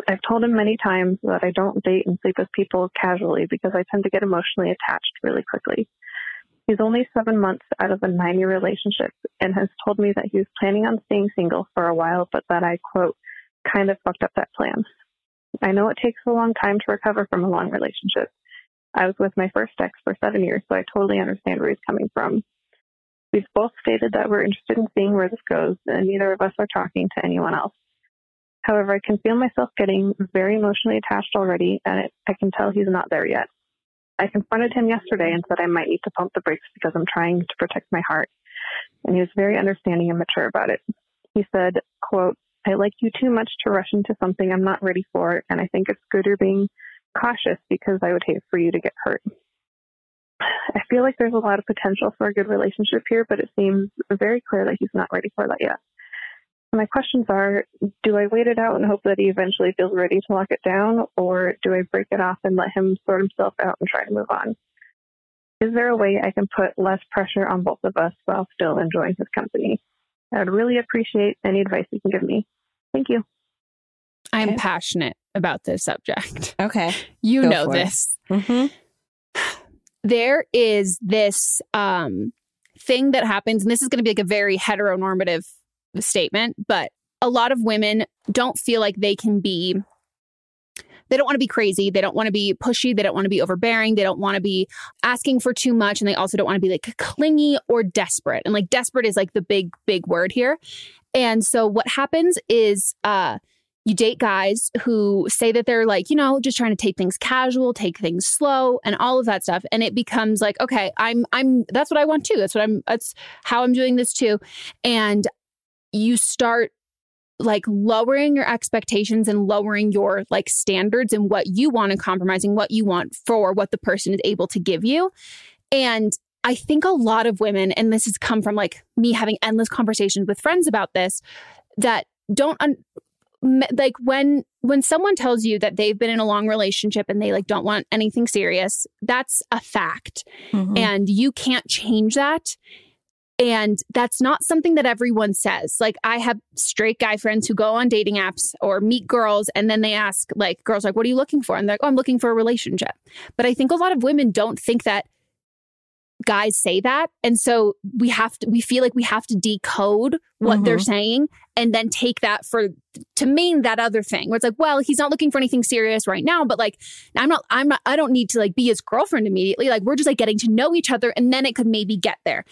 I've told him many times that I don't date and sleep with people casually because I tend to get emotionally attached really quickly. He's only seven months out of a nine year relationship and has told me that he was planning on staying single for a while, but that I, quote, kind of fucked up that plan. I know it takes a long time to recover from a long relationship. I was with my first ex for seven years, so I totally understand where he's coming from. We've both stated that we're interested in seeing where this goes, and neither of us are talking to anyone else. However, I can feel myself getting very emotionally attached already, and it, I can tell he's not there yet. I confronted him yesterday and said I might need to pump the brakes because I'm trying to protect my heart, and he was very understanding and mature about it. He said, quote, I like you too much to rush into something I'm not ready for, and I think it's good you're being cautious because I would hate for you to get hurt. I feel like there's a lot of potential for a good relationship here, but it seems very clear that he's not ready for that yet. My questions are Do I wait it out and hope that he eventually feels ready to lock it down, or do I break it off and let him sort himself out and try to move on? Is there a way I can put less pressure on both of us while still enjoying his company? I would really appreciate any advice you can give me. Thank you. I'm Okay. passionate about this subject. Okay. You Go know this. Mm-hmm. there is this um thing that happens and this is going to be like a very heteronormative statement but a lot of women don't feel like they can be they don't want to be crazy they don't want to be pushy they don't want to be overbearing they don't want to be asking for too much and they also don't want to be like clingy or desperate and like desperate is like the big big word here and so what happens is uh you date guys who say that they're like, you know, just trying to take things casual, take things slow and all of that stuff. And it becomes like, okay, I'm, I'm, that's what I want too. That's what I'm, that's how I'm doing this too. And you start like lowering your expectations and lowering your like standards and what you want and compromising what you want for what the person is able to give you. And I think a lot of women, and this has come from like me having endless conversations with friends about this, that don't un- like when when someone tells you that they've been in a long relationship and they like don't want anything serious, that's a fact. Mhm. And you can't change that. And that's not something that everyone says. Like I have straight guy friends who go on dating apps or meet girls and then they ask like girls like what are you looking for? And they're like, "Oh, I'm looking for a relationship." But I think a lot of women don't think that guys say that. And so we have to we feel like we have to decode what they're Mhm. saying and then take that for to mean that other thing where it's like, well, he's not looking for anything serious right now, but like I'm not I'm not I don't need to like be his girlfriend immediately. Like we're just like getting to know each other and then it could maybe get there.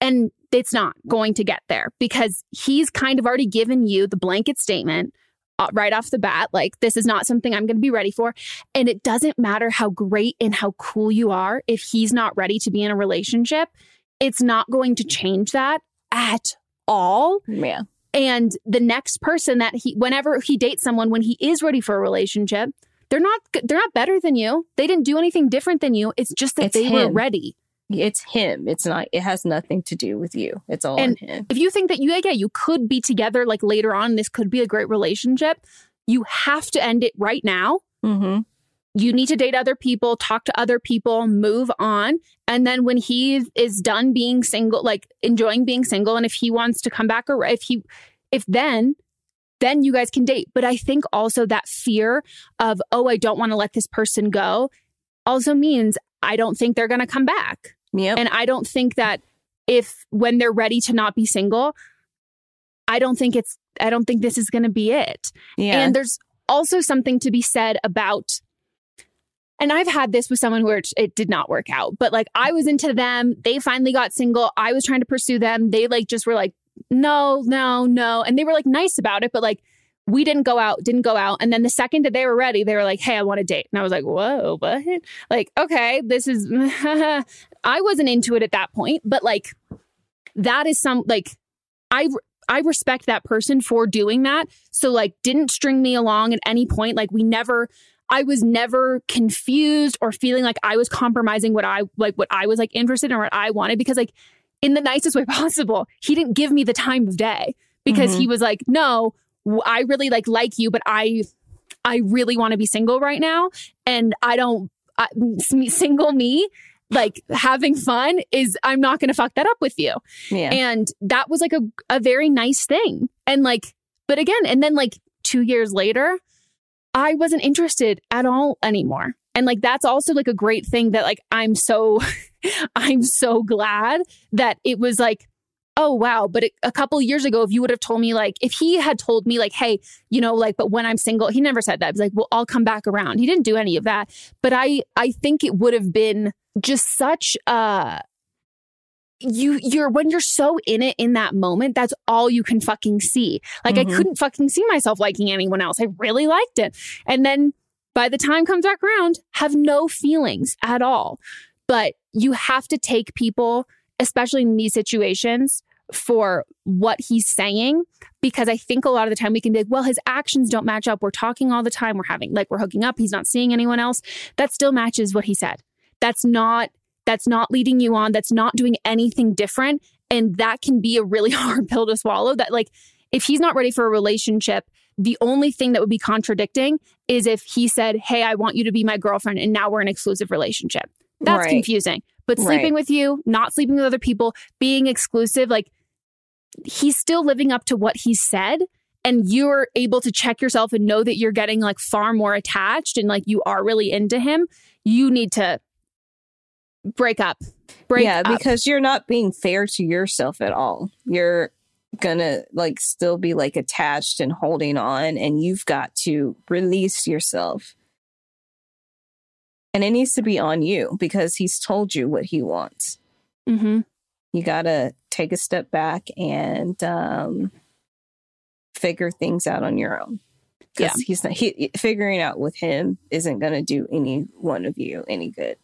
And it's not going to get there because he's kind of already given you the blanket statement uh, right off the bat like this is not something I'm going to be ready for. And it doesn't matter how great and how cool you are if he's not ready to be in a relationship, it's not going to change that at all. Yeah. And the next person that he, whenever he dates someone, when he is ready for a relationship, they're not they're not better than you. They didn't do anything different than you. It's just that It's they were ready. It's him. It's not, it has nothing to do with you. It's all And him. If you think that you yeah you could be together like later on, this could be a great relationship. You have to end it right now. Mm-hmm. You need to date other people, talk to other people, move on. And then when he is done being single, like enjoying being single, and if he wants to come back or if he, if then, then you guys can date. But I think also that fear of, oh, I don't want to let this person go also means I don't think they're going to come back. Yep. And I don't think that if when they're ready to not be single, I don't think it's, I don't think this is going to be it. yeah. And there's also something to be said about, and I've had this with someone where it, it did not work out, but like I was into them. They finally got single. I was trying to pursue them. They like just were like, no, no, no. And they were like nice about it, but like we didn't go out, didn't go out. And then the second that they were ready, they were like, hey, I want a date. And I was like, whoa, what? Like, okay, this is, I wasn't into it at that point, but like that is some, like, I, I respect that person for doing that. So like didn't string me along at any point. Like we never I was never confused or feeling like I was compromising what I like what I was like interested in or what I wanted because like in the nicest way possible, he didn't give me the time of day because he mm-hmm. was like, "No, I really like like you, but I I really want to be single right now and I don't I, single me like having fun is I'm not going to fuck that up with you." yeah. And that was like a, a very nice thing. And like, but again, and then like two years later, I wasn't interested at all anymore. And like, that's also like a great thing that like, I'm so, I'm so glad that it was like, oh, wow. But it, a couple years ago, if you would have told me, like, if he had told me, like, hey, you know, like, but when I'm single, he never said that. He was like, well, I'll come back around. He didn't do any of that. But I, I think it would have been just such a, you you're when you're so in it in that moment that's all you can fucking see like i Mhm. couldn't fucking see myself liking anyone else i really liked it and then by the time comes back around have no feelings at all but you have to take people especially in these situations for what he's saying because i think a lot of the time we can be like well his actions don't match up. We're talking all the time. We're having like we're hooking up. He's not seeing anyone else. That still matches what he said. That's not that's not leading you on. That's not doing anything different. And that can be a really hard pill to swallow that like if he's not ready for a relationship the only thing that would be contradicting is if he said hey i want you to be my girlfriend and now we're in an exclusive relationship. That's Right. confusing. But sleeping Right. with you not sleeping with other people being exclusive like he's still living up to what he said and you're able to check yourself and know that you're getting like far more attached and like you are really into him you need to break up break yeah, up. because you're not being fair to yourself at all. You're gonna like still be like attached and holding on, and you've got to release yourself. And it needs to be on you because he's told you what he wants. mm-hmm. You gotta take a step back and um, figure things out on your own. Yeah. He's not he, figuring out with him isn't gonna do any one of you any good.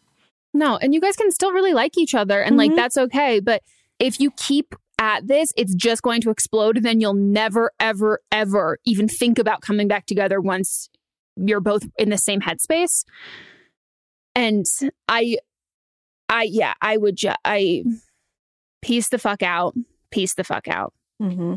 No, and you guys can still really like each other and like Mhm. that's okay. But if you keep at this, it's just going to explode and then you'll never, ever, ever even think about coming back together once you're both in the same headspace. And I, I, yeah, I would just, I piece the fuck out, piece the fuck out. Mm-hmm.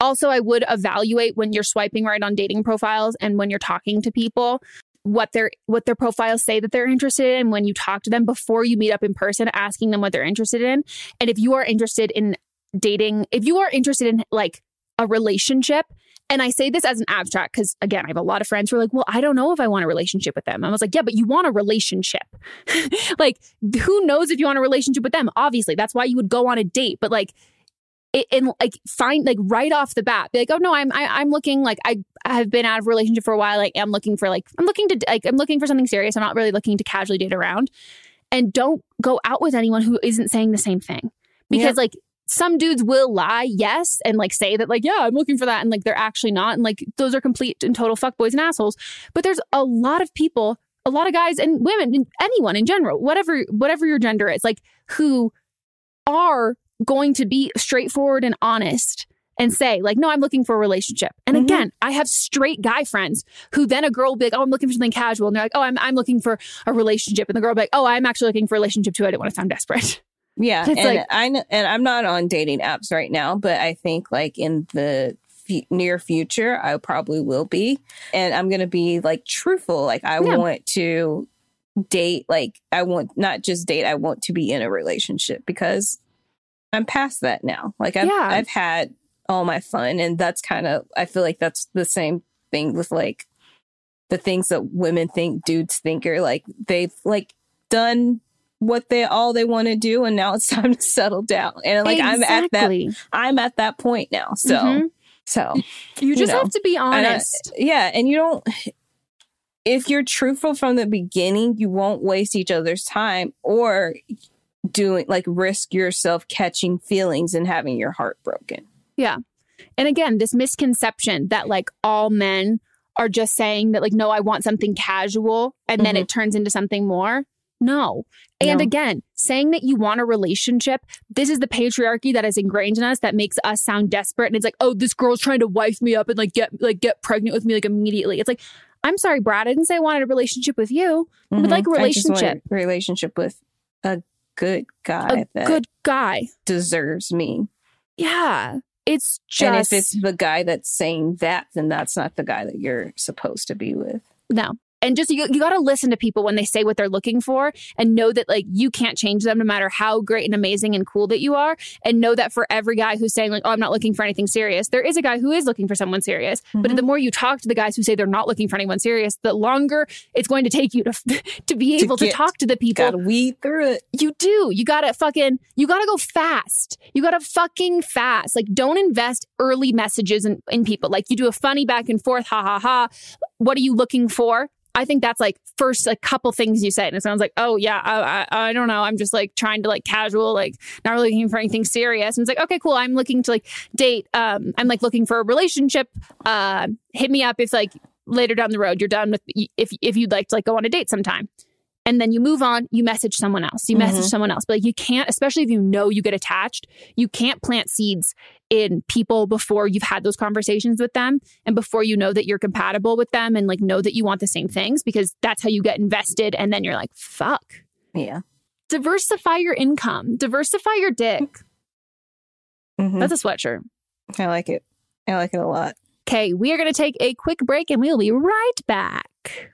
also, I would evaluate when you're swiping right on dating profiles and when you're talking to people what their what their profiles say that they're interested in when you talk to them before you meet up in person asking them what they're interested in and if you are interested in dating if you are interested in like a relationship and I say this as an abstract because, again, I have a lot of friends who are like, well, I don't know if I want a relationship with them. I was like, yeah, but you want a relationship. like, who knows if you want a relationship with them? Obviously, that's why you would go on a date. But like, it, and like find like right off the bat be like oh no i'm I, am i am looking like i have been out of relationship for a while like i'm looking for like i'm looking to like i'm looking for something serious i'm not really looking to casually date around and don't go out with anyone who isn't saying the same thing because like some dudes will lie yes and like say that like yeah i'm looking for that and like they're actually not and like those are complete and total fuckboys and assholes but there's a lot of people a lot of guys and women anyone in general whatever whatever your gender is like who are going to be straightforward and honest and say, like, no, I'm looking for a relationship. And mm-hmm. again, I have straight guy friends who then a girl will be like, oh, I'm looking for something casual. And they're like, oh, I'm, I'm looking for a relationship. And the girl will be like, oh, I'm actually looking for a relationship too. I didn't want to sound desperate. Yeah. and like, I, and I'm not on dating apps right now, but I think like in the f- near future, I probably will be. And I'm going to be like truthful. Like, I yeah. want to date, like, I want not just date, I want to be in a relationship because I'm past that now. Like I've yeah. I've had all my fun and that's kind of I feel like that's the same thing with like the things that women think dudes think are like they've like done what they all they want to do and now it's time to settle down. And like exactly. I'm at that I'm at that point now. So mm-hmm. so you just you know, have to be honest. I, yeah, and you don't if you're truthful from the beginning, you won't waste each other's time or doing like risk yourself catching feelings and having your heart broken. Yeah. And again, this misconception that like all men are just saying that like no, I want something casual and mm-hmm. then it turns into something more. No. And no. again, saying that you want a relationship, this is the patriarchy that is ingrained in us that makes us sound desperate. And it's like, oh, this girl's trying to wife me up and like get like get pregnant with me like immediately. It's like, I'm sorry, Brad. I didn't say I wanted a relationship with you. Mm-hmm. I would like a relationship. A relationship with a good guy. A good guy deserves me. Yeah. It's just. And if it's the guy that's saying that, then that's not the guy that you're supposed to be with. No and just you, you got to listen to people when they say what they're looking for and know that like you can't change them no matter how great and amazing and cool that you are. And know that for every guy who's saying like oh i'm not looking for anything serious there is a guy who is looking for someone serious. Mm-hmm. but the more you talk to the guys who say they're not looking for anyone serious the longer it's going to take you to to be able to, get, to talk to the people. gotta weed through it. You do. You gotta fucking you gotta go fast. You gotta fucking fast. Like don't invest early messages in, in people. Like you do a funny back and forth ha ha ha. What are you looking for I think that's like first a couple things you said, and it sounds like, oh yeah, I, I, I don't know, I'm just like trying to like casual, like not really looking for anything serious. And it's like, okay, cool, I'm looking to like date. Um, I'm like looking for a relationship. Uh, hit me up if like later down the road you're done with if if you'd like to like go on a date sometime and then you move on, you message someone else, you message mm-hmm. someone else. But like you can't, especially if you know you get attached, you can't plant seeds in people before you've had those conversations with them and before you know that you're compatible with them and like know that you want the same things because that's how you get invested. And then you're like, fuck. Yeah. Diversify your income, diversify your dick. Mm-hmm. That's a sweatshirt. I like it. I like it a lot. Okay, we are going to take a quick break and we'll be right back.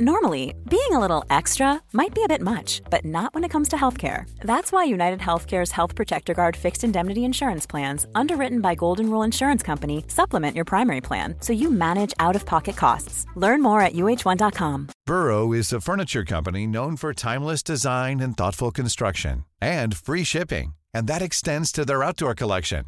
Normally, being a little extra might be a bit much, but not when it comes to healthcare. That's why United Healthcare's Health Protector Guard fixed indemnity insurance plans, underwritten by Golden Rule Insurance Company, supplement your primary plan so you manage out of pocket costs. Learn more at uh1.com. Burrow is a furniture company known for timeless design and thoughtful construction, and free shipping, and that extends to their outdoor collection.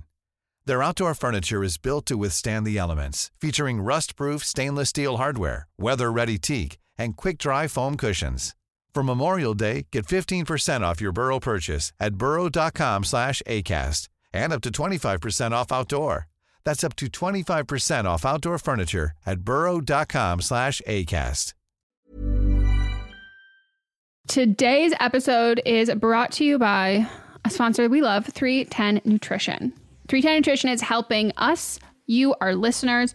Their outdoor furniture is built to withstand the elements, featuring rust-proof stainless steel hardware, weather-ready teak, and quick-dry foam cushions. For Memorial Day, get 15% off your Burrow purchase at burrow.com slash ACAST and up to 25% off outdoor. That's up to 25% off outdoor furniture at burrow.com slash ACAST. Today's episode is brought to you by a sponsor we love, 310 Nutrition. 310 Nutrition is helping us, you, our listeners,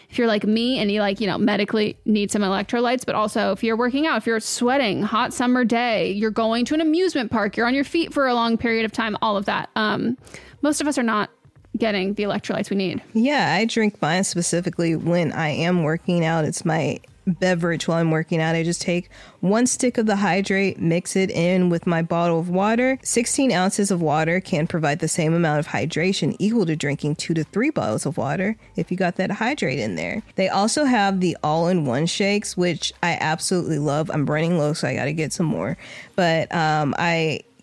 if you're like me and you like, you know, medically need some electrolytes, but also if you're working out, if you're sweating, hot summer day, you're going to an amusement park, you're on your feet for a long period of time, all of that. Um, most of us are not getting the electrolytes we need. Yeah, I drink mine specifically when I am working out. It's my beverage while I'm working out. I just take one stick of the hydrate, mix it in with my bottle of water. 16 ounces of water can provide the same amount of hydration, equal to drinking two to three bottles of water if you got that hydrate in there. They also have the all in one shakes, which I absolutely love. I'm running low, so I got to get some more. But um, I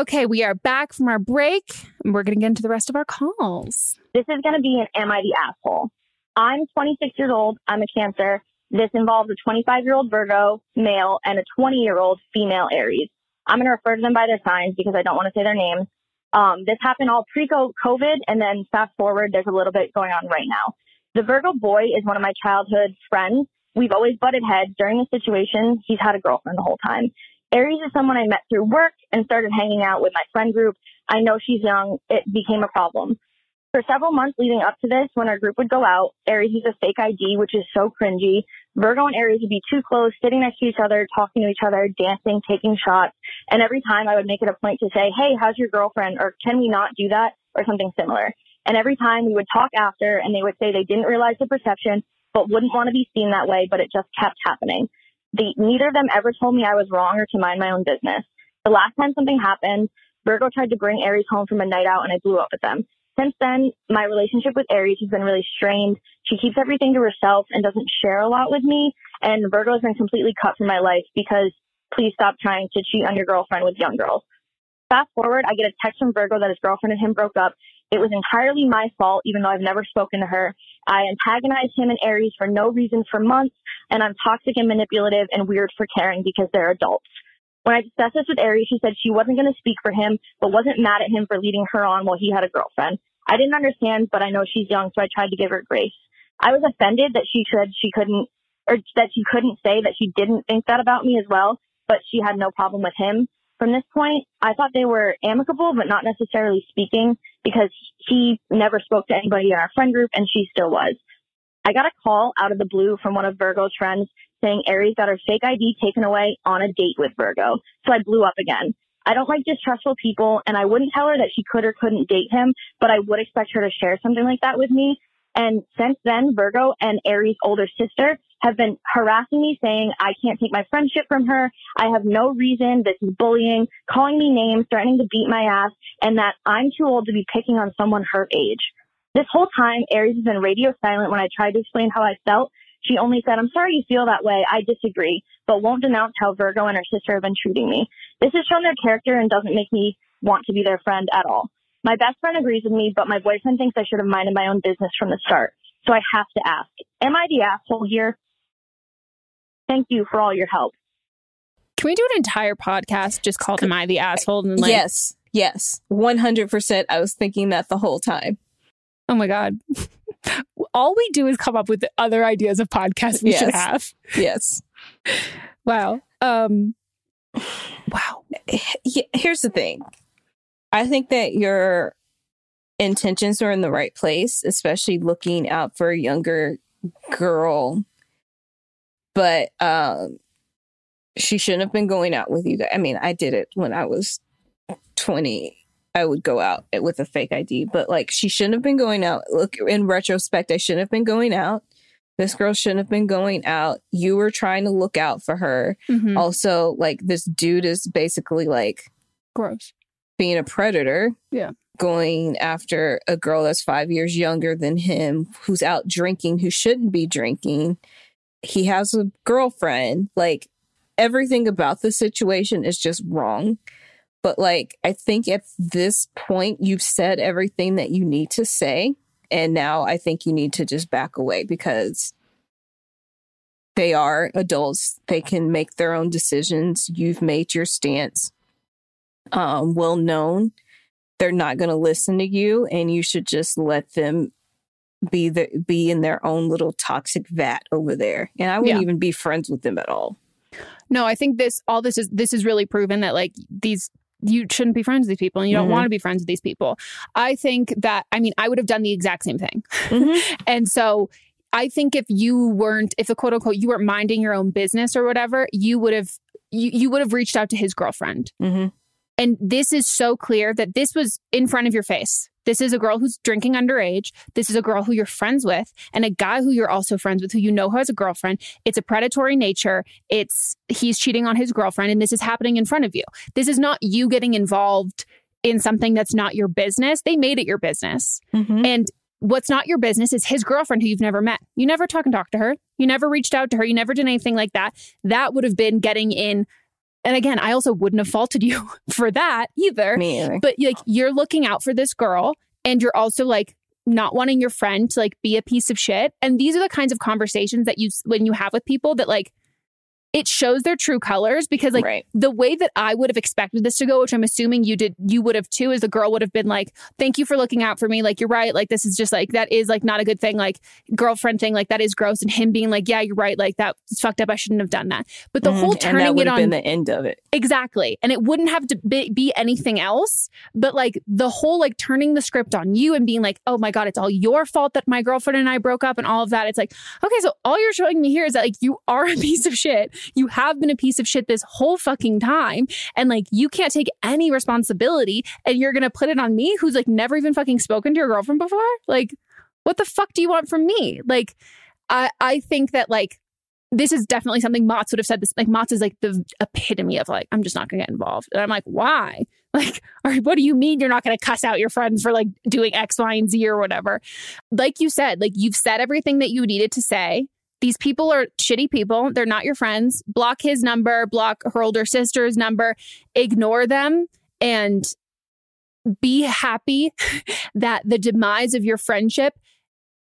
Okay, we are back from our break and we're going to get into the rest of our calls. This is going to be an Am I the Asshole? I'm 26 years old. I'm a Cancer. This involves a 25 year old Virgo male and a 20 year old female Aries. I'm going to refer to them by their signs because I don't want to say their names. Um, this happened all pre COVID and then fast forward, there's a little bit going on right now. The Virgo boy is one of my childhood friends. We've always butted heads. During the situation, he's had a girlfriend the whole time. Aries is someone I met through work and started hanging out with my friend group. I know she's young. It became a problem. For several months leading up to this, when our group would go out, Aries used a fake ID, which is so cringy. Virgo and Aries would be too close, sitting next to each other, talking to each other, dancing, taking shots. And every time I would make it a point to say, Hey, how's your girlfriend? Or can we not do that? Or something similar. And every time we would talk after and they would say they didn't realize the perception, but wouldn't want to be seen that way, but it just kept happening. The, neither of them ever told me I was wrong or to mind my own business. The last time something happened, Virgo tried to bring Aries home from a night out and I blew up with them. Since then, my relationship with Aries has been really strained. She keeps everything to herself and doesn't share a lot with me. And Virgo has been completely cut from my life because please stop trying to cheat on your girlfriend with young girls. Fast forward, I get a text from Virgo that his girlfriend and him broke up it was entirely my fault, even though I've never spoken to her. I antagonized him and Aries for no reason for months, and I'm toxic and manipulative and weird for caring because they're adults. When I discussed this with Aries, she said she wasn't going to speak for him, but wasn't mad at him for leading her on while he had a girlfriend. I didn't understand, but I know she's young, so I tried to give her grace. I was offended that she said she couldn't, or that she couldn't say that she didn't think that about me as well, but she had no problem with him. From this point, I thought they were amicable, but not necessarily speaking because he never spoke to anybody in our friend group and she still was. I got a call out of the blue from one of Virgo's friends saying Aries got her fake ID taken away on a date with Virgo. So I blew up again. I don't like distrustful people and I wouldn't tell her that she could or couldn't date him, but I would expect her to share something like that with me. And since then, Virgo and Aries' older sister have been harassing me saying I can't take my friendship from her. I have no reason. This is bullying, calling me names, threatening to beat my ass, and that I'm too old to be picking on someone her age. This whole time, Aries has been radio silent when I tried to explain how I felt. She only said, I'm sorry you feel that way. I disagree, but won't denounce how Virgo and her sister have been treating me. This has shown their character and doesn't make me want to be their friend at all. My best friend agrees with me, but my boyfriend thinks I should have minded my own business from the start. So I have to ask, am I the asshole here? Thank you for all your help. Can we do an entire podcast just called Am I the Asshole? And like, yes, yes, one hundred percent. I was thinking that the whole time. Oh my God. All we do is come up with other ideas of podcasts we should have. Yes. Wow. Um wow. Here's the thing. I think that your intentions are in the right place, especially looking out for a younger girl. But um she shouldn't have been going out with you guys. I mean, I did it when I was 20. I would go out with a fake ID, but like she shouldn't have been going out. Look, in retrospect, I shouldn't have been going out. This girl shouldn't have been going out. You were trying to look out for her. Mhm. Also, like this dude is basically like Gross. being a predator, Yeah. going after a girl that's five years younger than him, who's out drinking, who shouldn't be drinking. He has a girlfriend. Like everything about the situation is just wrong. But like, I think at this point, you've said everything that you need to say. And now I think you need to just back away because they are adults. They can make their own decisions. You've made your stance um, well known. They're not going to listen to you, and you should just let them be the be in their own little toxic vat over there. And I wouldn't Yeah. even be friends with them at all. No, I think this all this is this is really proven that like these you shouldn't be friends with these people and you don't Mhm. want to be friends with these people. I think that I mean I would have done the exact same thing. Mm-hmm. and so I think if you weren't if the quote unquote you weren't minding your own business or whatever, you would have you, you would have reached out to his girlfriend. Mm-hmm. And this is so clear that this was in front of your face. This is a girl who's drinking underage. This is a girl who you're friends with, and a guy who you're also friends with, who you know has a girlfriend. It's a predatory nature. It's he's cheating on his girlfriend, and this is happening in front of you. This is not you getting involved in something that's not your business. They made it your business. Mm-hmm. And what's not your business is his girlfriend who you've never met. You never talk and talk to her. You never reached out to her. You never did anything like that. That would have been getting in. And again, I also wouldn't have faulted you for that either. Me either. But like you're looking out for this girl and you're also like not wanting your friend to like be a piece of shit. And these are the kinds of conversations that you when you have with people that like it shows their true colors because like Right. the way that I would have expected this to go, which I'm assuming you did, you would have too, is the girl would have been like, "Thank you for looking out for me. Like you're right. Like this is just like that is like not a good thing. Like girlfriend thing. Like that is gross." And him being like, "Yeah, you're right. Like that's fucked up. I shouldn't have done that." But the Mhm. whole turning it on been the end of it. Exactly. And it wouldn't have to be, be anything else, but like the whole like turning the script on you and being like, oh my God, it's all your fault that my girlfriend and I broke up and all of that. It's like, okay, so all you're showing me here is that like you are a piece of shit. You have been a piece of shit this whole fucking time. And like you can't take any responsibility and you're going to put it on me who's like never even fucking spoken to your girlfriend before. Like, what the fuck do you want from me? Like, I, I think that like this is definitely something Motz would have said this. Like Motz is like the epitome of like, I'm just not gonna get involved. And I'm like, why? Like, all right, what do you mean you're not gonna cuss out your friends for like doing X, Y, and Z or whatever? Like you said, like you've said everything that you needed to say. These people are shitty people. They're not your friends. Block his number, block her older sister's number, ignore them and be happy that the demise of your friendship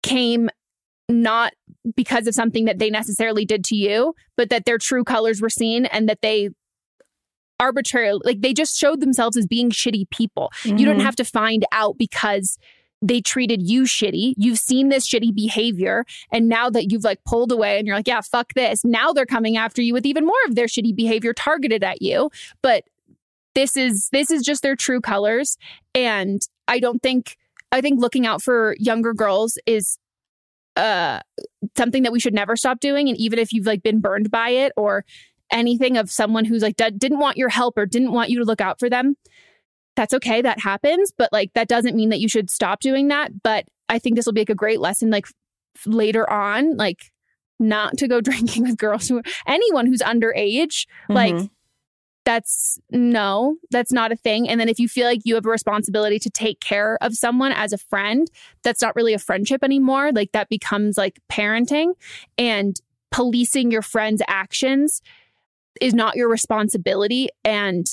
came not because of something that they necessarily did to you, but that their true colors were seen and that they arbitrarily, like they just showed themselves as being shitty people. You don't Mhm. have to find out because they treated you shitty. You've seen this shitty behavior. And now that you've like pulled away and you're like, yeah, fuck this. Now they're coming after you with even more of their shitty behavior targeted at you. But this is this is just their true colors. And I don't think I think looking out for younger girls is uh something that we should never stop doing and even if you've like been burned by it or anything of someone who's like d- didn't want your help or didn't want you to look out for them that's okay that happens but like that doesn't mean that you should stop doing that but i think this will be like a great lesson like later on like not to go drinking with girls who anyone who's underage like Mhm. that's no, that's not a thing. And then if you feel like you have a responsibility to take care of someone as a friend, that's not really a friendship anymore. Like that becomes like parenting and policing your friend's actions is not your responsibility. And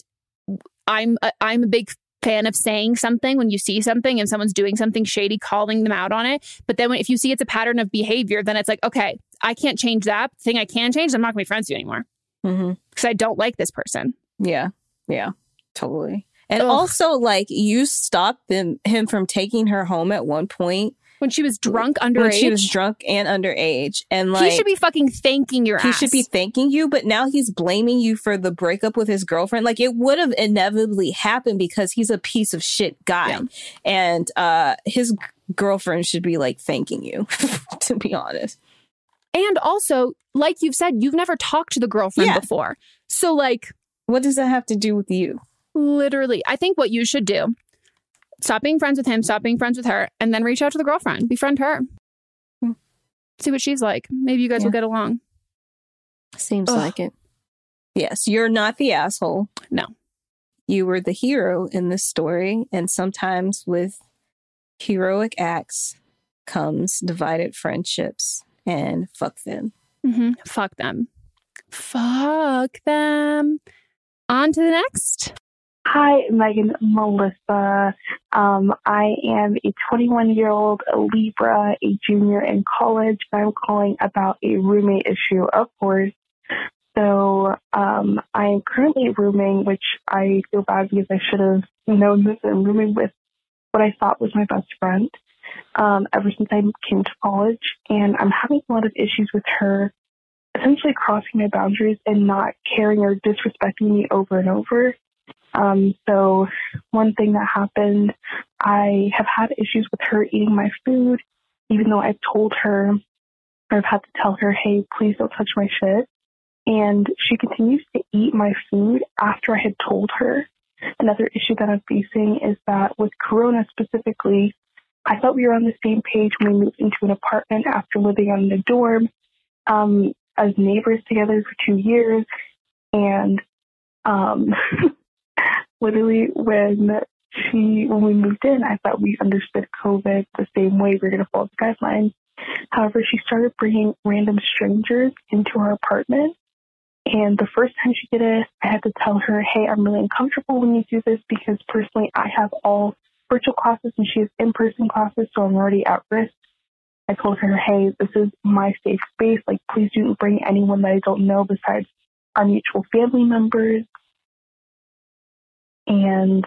I'm a, I'm a big fan of saying something when you see something and someone's doing something shady, calling them out on it. But then when, if you see it's a pattern of behavior, then it's like, okay, I can't change that thing. I can change. I'm not gonna be friends with you anymore. Mm-hmm. Because because I don't like this person. Yeah. Yeah. Totally. And Ugh. also, like, you stopped them, him from taking her home at one point When she was drunk underage, when she was drunk and underage. And like, he should be fucking thanking your he ass. should be thanking you, but now he's blaming you for the breakup with his girlfriend. Like it would have inevitably happened because he's a piece of shit guy. And uh his girlfriend should be like thanking you, to be honest. And also, like you've said, you've never talked to the girlfriend Yeah. before. So, like, what does that have to do with you? Literally, I think what you should do stop being friends with him, stop being friends with her, and then reach out to the girlfriend, befriend her. See what she's like. Maybe you guys will Hmm. Get along. Seems Ugh. like it. Yes, you're not the asshole. No. You were the hero in this story. And sometimes with heroic acts comes divided friendships. And fuck them. hmm Fuck them. Fuck them. On to the next. Hi, Megan Melissa. Um, I am a 21 year old Libra, a junior in college. I'm calling about a roommate issue, of course. So um, I am currently rooming, which I feel bad because I should have known this. I'm rooming with what I thought was my best friend um, ever since I came to college. And I'm having a lot of issues with her essentially crossing my boundaries and not caring or disrespecting me over and over. Um, so one thing that happened, I have had issues with her eating my food, even though I've told her, I've had to tell her, hey, please don't touch my shit. And she continues to eat my food after I had told her. Another issue that I'm facing is that with Corona specifically, I thought we were on the same page when we moved into an apartment after living in the dorm um, as neighbors together for two years. And um, literally, when she when we moved in, I thought we understood COVID the same way. We are going to follow the guidelines. However, she started bringing random strangers into our apartment. And the first time she did it, I had to tell her, hey, I'm really uncomfortable when you do this because personally I have all virtual classes and she has in person classes, so I'm already at risk. I told her, hey, this is my safe space. Like, please don't bring anyone that I don't know besides our mutual family members. And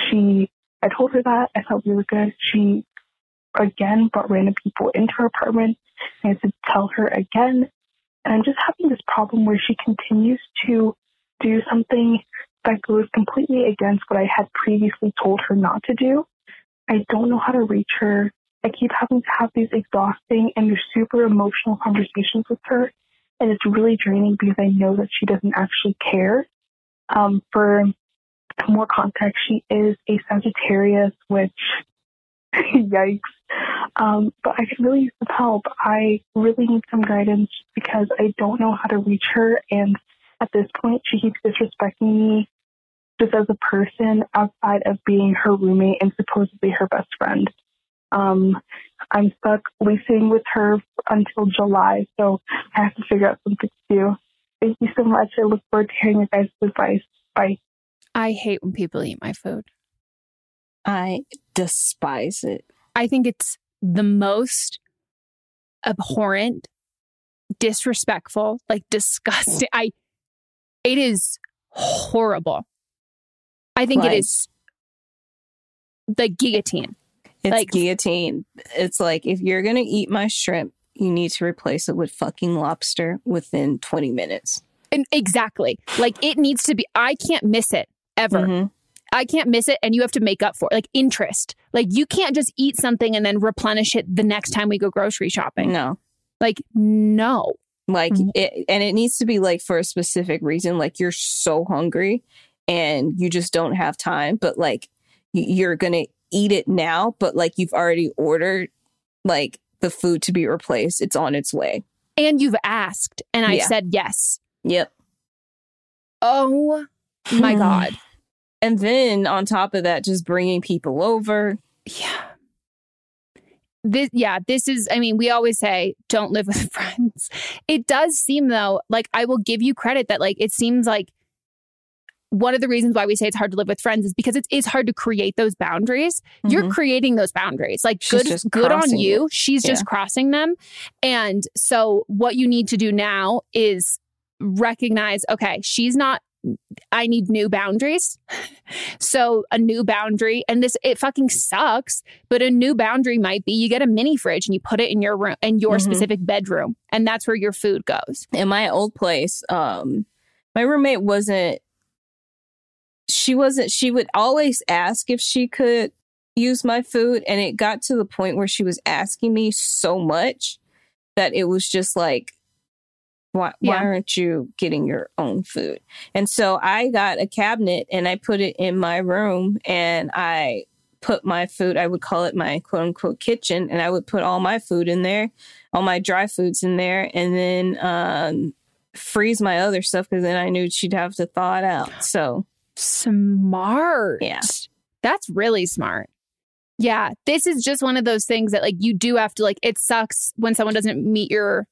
she, I told her that. I felt really good. She again brought random people into her apartment. I had to tell her again. And I'm just having this problem where she continues to do something that goes completely against what I had previously told her not to do. I don't know how to reach her. I keep having to have these exhausting and super emotional conversations with her. And it's really draining because I know that she doesn't actually care. Um, for more context, she is a Sagittarius, which, yikes. Um, but I could really use some help. I really need some guidance because I don't know how to reach her. And at this point, she keeps disrespecting me just as a person outside of being her roommate and supposedly her best friend. Um, I'm stuck leasing with her until July, so I have to figure out something to do. Thank you so much. I look forward to hearing your guys' advice. Bye. I hate when people eat my food. I despise it. I think it's the most abhorrent, disrespectful, like disgusting. I it is horrible. I think Like- it is the guillotine. It's Like- guillotine. It's like if you're gonna eat my shrimp, you need to replace it with fucking lobster within 20 minutes. And exactly. Like it needs to be I can't miss it ever. Mm-hmm. I can't miss it and you have to make up for it. Like interest. Like you can't just eat something and then replenish it the next time we go grocery shopping. No. Like no. Like Mm-hmm. it, and it needs to be like for a specific reason. Like you're so hungry and you just don't have time, but like you're gonna eat it now, but like you've already ordered like the food to be replaced. It's on its way. And you've asked and I've Yeah. said yes. Yep. Oh my god. And then on top of that, just bringing people over. Yeah. This, yeah, this is, I mean, we always say don't live with friends. It does seem, though, like I will give you credit that, like, it seems like one of the reasons why we say it's hard to live with friends is because it is hard to create those boundaries. You're Mhm. creating those boundaries. Like, She's good, good on you. it. She's Yeah. just crossing them. And so, what you need to do now is recognize okay, she's not I need new boundaries. So a new boundary, and this it fucking sucks, but a new boundary might be you get a mini fridge and you put it in your room in your Mhm. specific bedroom, and that's where your food goes. in my old place um my roommate wasn't she wasn't she would always ask if she could use my food and it got to the point where she was asking me so much that it was just like why, why Yeah. aren't you getting your own food and so i got a cabinet and i put it in my room and i put my food i would call it my quote unquote kitchen and i would put all my food in there all my dry foods in there and then um freeze my other stuff because then i knew she'd have to thaw it out so Smart. Yeah. That's really smart. Yeah. This is just one of those things that like you do have to like it sucks when someone doesn't meet your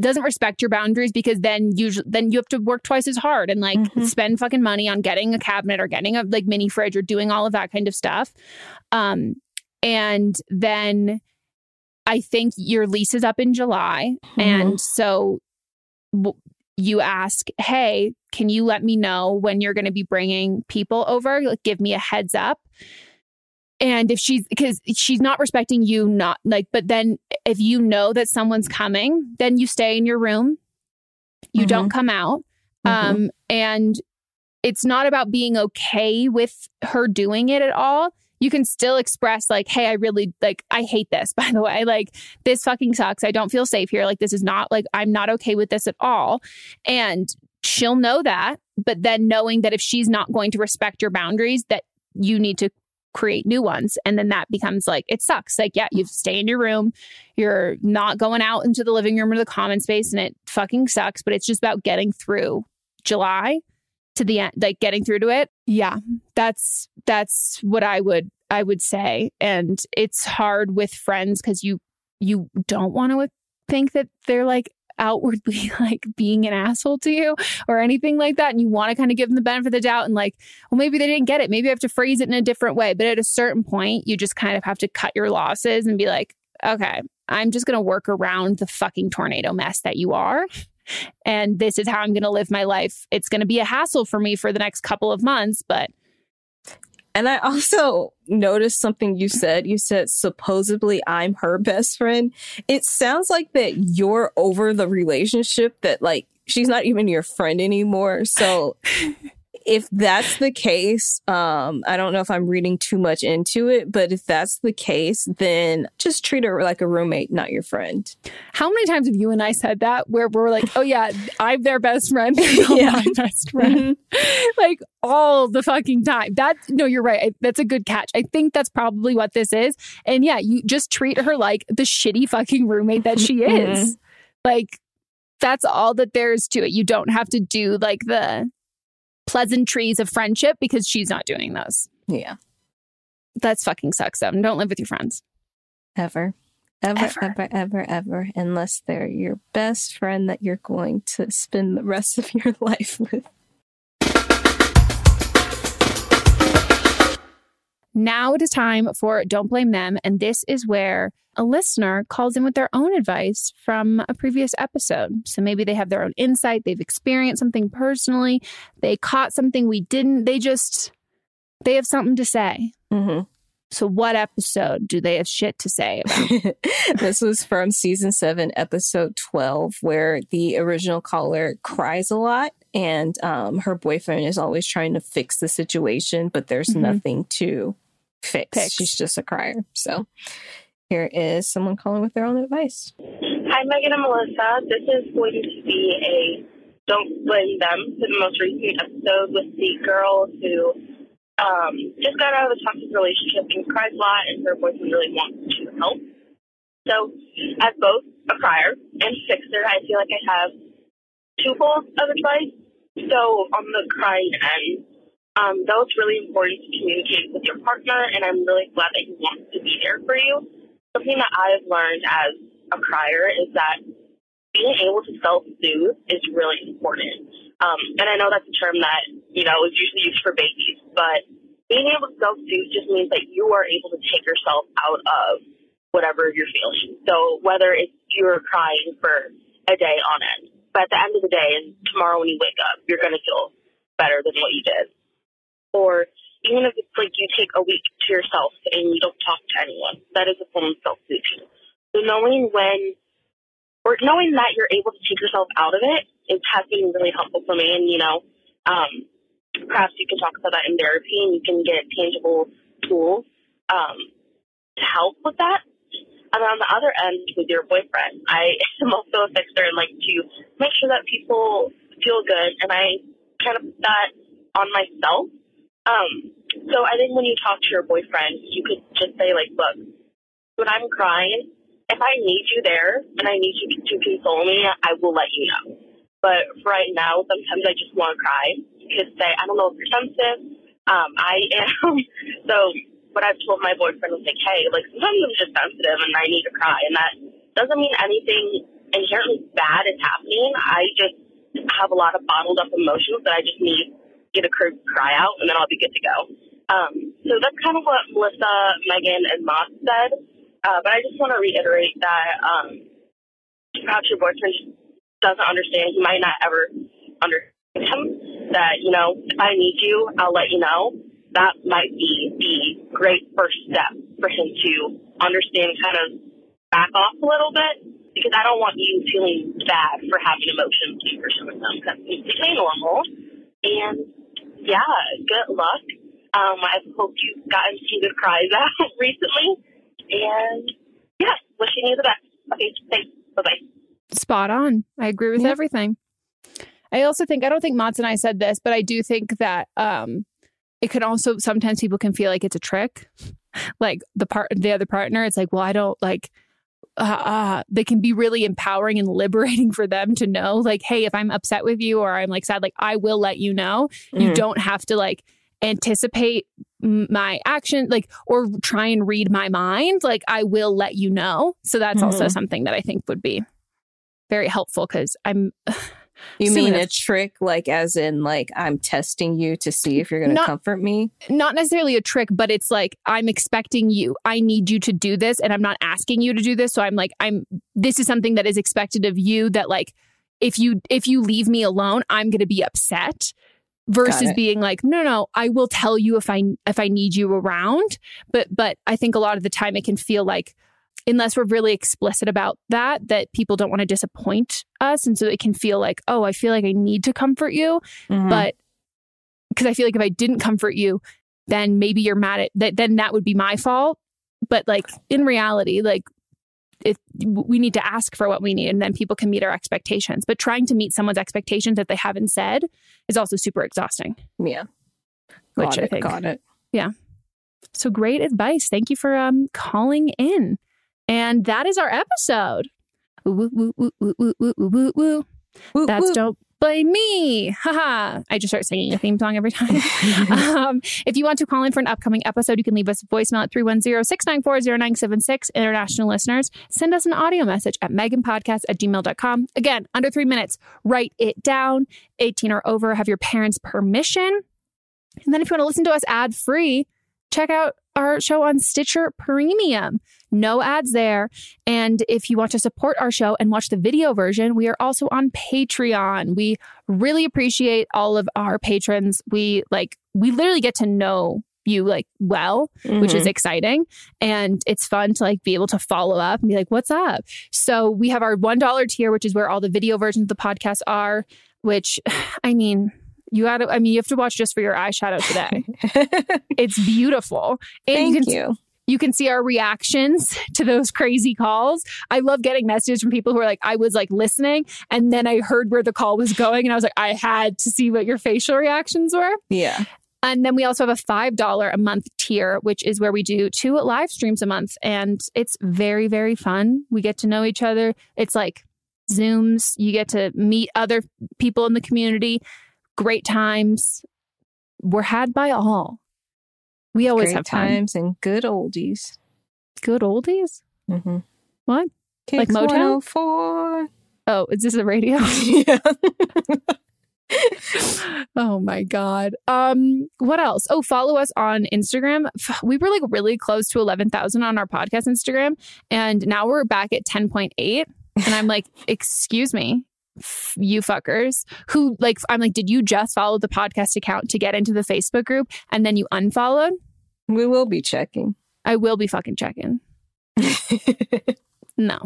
doesn't respect your boundaries because then usually then you have to work twice as hard and like Mhm. spend fucking money on getting a cabinet or getting a like mini fridge or doing all of that kind of stuff. Um and then I think your lease is up in July and so w- you ask, "Hey, can you let me know when you're going to be bringing people over? Like give me a heads up." And if she's because she's not respecting you, not like, but then if you know that someone's coming, then you stay in your room. You don't come out. Um, and it's not about being okay with her doing it at all. You can still express like, hey, I really like I hate this, by the way. Like this fucking sucks. I don't feel safe here. Like this is not like I'm not okay with this at all. And she'll know that, but then knowing that if she's not going to respect your boundaries, that you need to create new ones. And then that becomes like, it sucks. Like, yeah, you stay in your room. You're not going out into the living room or the common space, and it fucking sucks. But it's just about getting through July to the end, like getting through to it. Yeah, that's that's what I would I would say. And it's hard with friends because you you don't want to think that they're like outwardly like being an asshole to you or anything like that. And you want to kind of give them the benefit of the doubt and like, well, maybe they didn't get it. Maybe I have to phrase it in a different way. But at a certain point, you just kind of have to cut your losses and be like, okay, I'm just going to work around the fucking tornado mess that you are. And this is how I'm going to live my life. It's going to be a hassle for me for the next couple of months, but And I also noticed something you said. You said supposedly I'm her best friend. It sounds like that you're over the relationship that like she's not even your friend anymore. So if that's the case, um, I don't know if I'm reading too much into it, but if that's the case, then just treat her like a roommate, not your friend. How many times have you and I said that where we're like, oh yeah, I'm their best friend, Yeah. my best friend, like all the fucking time. That no, you're right. I- That's a good catch. I think that's probably what this is. And yeah, you just treat her like the shitty fucking roommate that she is. Like that's all that there is to it. You don't have to do like the pleasantries of friendship because she's not doing those. Yeah. That's fucking sucks. Though. Don't live with your friends. Ever. Ever, Ever. ever, ever, ever, unless they're your best friend that you're going to spend the rest of your life with. Now it is time for Don't Blame Them. And this is where a listener calls in with their own advice from a previous episode. So maybe they have their own insight, they've experienced something personally, they caught something we didn't, they just, they have something to say. Mm-hmm. So, what episode do they have shit to say about? this was from season seven, episode 12, where the original caller cries a lot and um, her boyfriend is always trying to fix the situation, but there's Mhm. nothing to fix. Fix. She's just a crier. So here is someone calling with their own advice. Hi, Megan and Melissa. This is going to be a Don't Blame Them for the most recent episode with the girl who um, just got out of a toxic relationship and cries a lot, and her boyfriend really wants to help. So, as both a crier and fixer, I feel like I have twofold of advice. So, on the crying end, um, though it's really important to communicate with your partner, and I'm really glad that he wants to be there for you. Something that I've learned as a crier is that being able to self-soothe is really important. Um, and I know that's a term that, you know, is usually used for babies, but being able to self-soothe just means that you are able to take yourself out of whatever you're feeling. So whether it's you're crying for a day on end, But at the end of the day, and tomorrow when you wake up, you're going to feel better than what you did. Or even if it's like you take a week to yourself and you don't talk to anyone, that is a form of self solution. So knowing when, or knowing that you're able to take yourself out of it, it has been really helpful for me. And you know, um, perhaps you can talk about that in therapy, and you can get tangible tools um, to help with that. And on the other end, with your boyfriend, I am also a fixer and like to make sure that people feel good, and I kind of put that on myself. Um, so I think when you talk to your boyfriend, you could just say like, "Look, when I'm crying, if I need you there and I need you to console me, I will let you know. But for right now, sometimes I just want to cry. You could say, I don't know if you're sensitive. Um, I am. so what I've told my boyfriend was like, hey, like sometimes I'm just sensitive and I need to cry, and that doesn't mean anything inherently bad is happening. I just have a lot of bottled up emotions that I just need get a cry out, and then I'll be good to go. Um, so that's kind of what Melissa, Megan, and Moss said. Uh, but I just want to reiterate that um, perhaps your boyfriend doesn't understand. He might not ever understand him. That you know, if I need you, I'll let you know. That might be the great first step for him to understand, kind of back off a little bit, because I don't want you feeling bad for having emotions when you're showing them. It's totally normal. And yeah, good luck. Um, I hope you've gotten some good cries out recently. And yeah, wishing you the best. Okay, thanks. Bye bye. Spot on. I agree with Yeah. everything. I also think I don't think Mats and I said this, but I do think that um it can also sometimes people can feel like it's a trick. Like the part the other partner, it's like, well, I don't like uh, they can be really empowering and liberating for them to know, like, hey, if I'm upset with you or I'm like sad, like I will let you know. You Mhm. don't have to like anticipate my action, like, or try and read my mind. Like, I will let you know. So that's also Mhm. something that I think would be very helpful because I'm. You mean a trick, like as in like I'm testing you to see if you're going to comfort me? not necessarily a trick, but it's like I'm expecting you. I need you to do this, and I'm not asking you to do this. So I'm like, I'm. This is something that is expected of you. That like, if you if you leave me alone, I'm going to be upset. Versus being like, no, no, I will tell you if I if I need you around. But but I think a lot of the time it can feel like unless we're really explicit about that, that people don't want to disappoint us, and so it can feel like, oh, I feel like I need to comfort you, Mhm. but because I feel like if I didn't comfort you, then maybe you're mad at that. Then that would be my fault. But like in reality, like if we need to ask for what we need, and then people can meet our expectations. But trying to meet someone's expectations that they haven't said is also super exhausting. yeah, Which got I think, got it. yeah. So great advice. Thank you for um calling in. And that is our episode. Woo, woo, woo, woo, woo, woo, woo, woo, woo. Woo, That's woo. don't blame me. Haha. I just start singing a theme song every time. um, if you want to call in for an upcoming episode, you can leave us a voicemail at 310-694-0976. International listeners, send us an audio message at meganpodcast at gmail.com. Again, under three minutes. Write it down. 18 or over, have your parents' permission. And then if you want to listen to us ad free, check out our show on Stitcher Premium. No ads there. And if you want to support our show and watch the video version, we are also on Patreon. We really appreciate all of our patrons. We like, we literally get to know you like well, which is Mhm. exciting. And it's fun to like be able to follow up and be like, what's up? So we have our $1 tier, which is where all the video versions of the podcast are, which I mean, you gotta, I mean, you have to watch just for your eyeshadow today. it's beautiful. And Thank you can, you. You can see our reactions to those crazy calls. I love getting messages from people who are like, I was like listening and then I heard where the call was going and I was like, I had to see what your facial reactions were. Yeah. And then we also have a $5 a month tier, which is where we do two live streams a month. And it's very, very fun. We get to know each other. It's like Zooms. You get to meet other people in the community. Great times. We're had by all. We always Great have fun. times and good oldies. Good oldies? Mm-hmm. What? Like Kicks Motown? 104. Oh, is this a radio? yeah. oh my god. Um, what else? Oh, follow us on Instagram. We were like really close to eleven thousand on our podcast Instagram, and now we're back at ten point eight. And I'm like, excuse me, you fuckers who like I'm like, did you just follow the podcast account to get into the Facebook group and then you unfollowed? We will be checking. I will be fucking checking. no.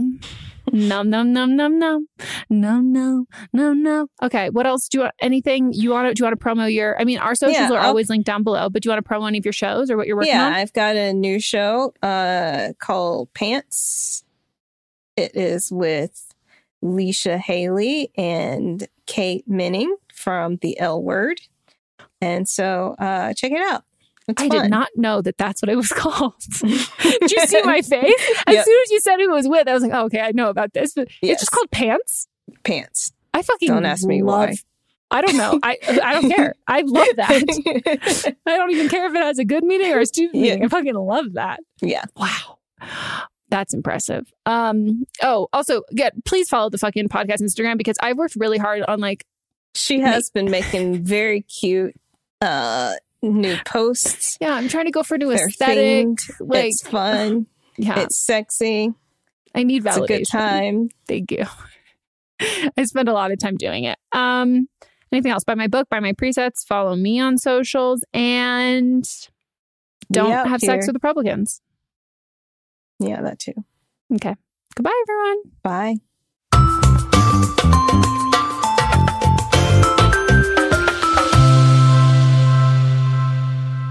No, no, no, no, no, no, no, no, no. Okay, what else do you want? Anything you want to? Do you want to promo your? I mean, our socials Yeah, are I'll- always linked down below. But do you want to promo any of your shows or what you're working yeah, on? Yeah i've got a new show uh, called Pants. It is with Leisha Hailey and Kate Moennig from the L Word. And so uh, check it out. It's I fun. did not know that that's what it was called. did you see my face? As Yep. soon as you said who it was with, I was like, oh, okay, I know about this. But it's just called pants. Pants. I fucking Don't ask me love, why. I don't know. I I don't care. I love that. I don't even care if it has a good meaning or a stupid Yeah. meaning. I fucking love that. Yeah. Wow. That's impressive. Um. Oh, also, get please follow the fucking podcast Instagram because I've worked really hard on like She has been making very cute uh, new posts. yeah. I'm trying to go for new They're aesthetic. themed. Like it's fun. yeah, It's sexy. I need validation. It's a good time. Thank you. I spend a lot of time doing it. Um, anything else? Buy my book, buy my presets, follow me on socials, and don't have sex here. with Republicans. Yeah, that too. Okay. Goodbye, everyone. Bye.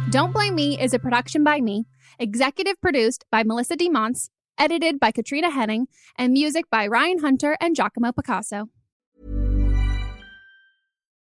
Don't Blame Me is a production by me, executive produced by Melissa DeMonts, edited by Katrina Henning, and music by Ryan Hunter and Giacomo Picasso.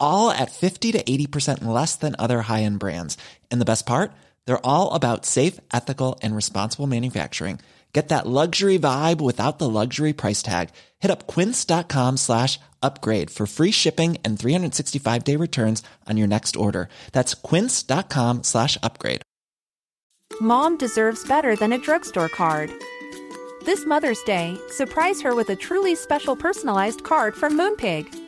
all at 50 to 80% less than other high end brands. And the best part? They're all about safe, ethical, and responsible manufacturing. Get that luxury vibe without the luxury price tag. Hit up quince.com slash upgrade for free shipping and 365 day returns on your next order. That's quince.com slash upgrade. Mom deserves better than a drugstore card. This Mother's Day, surprise her with a truly special personalized card from Moonpig.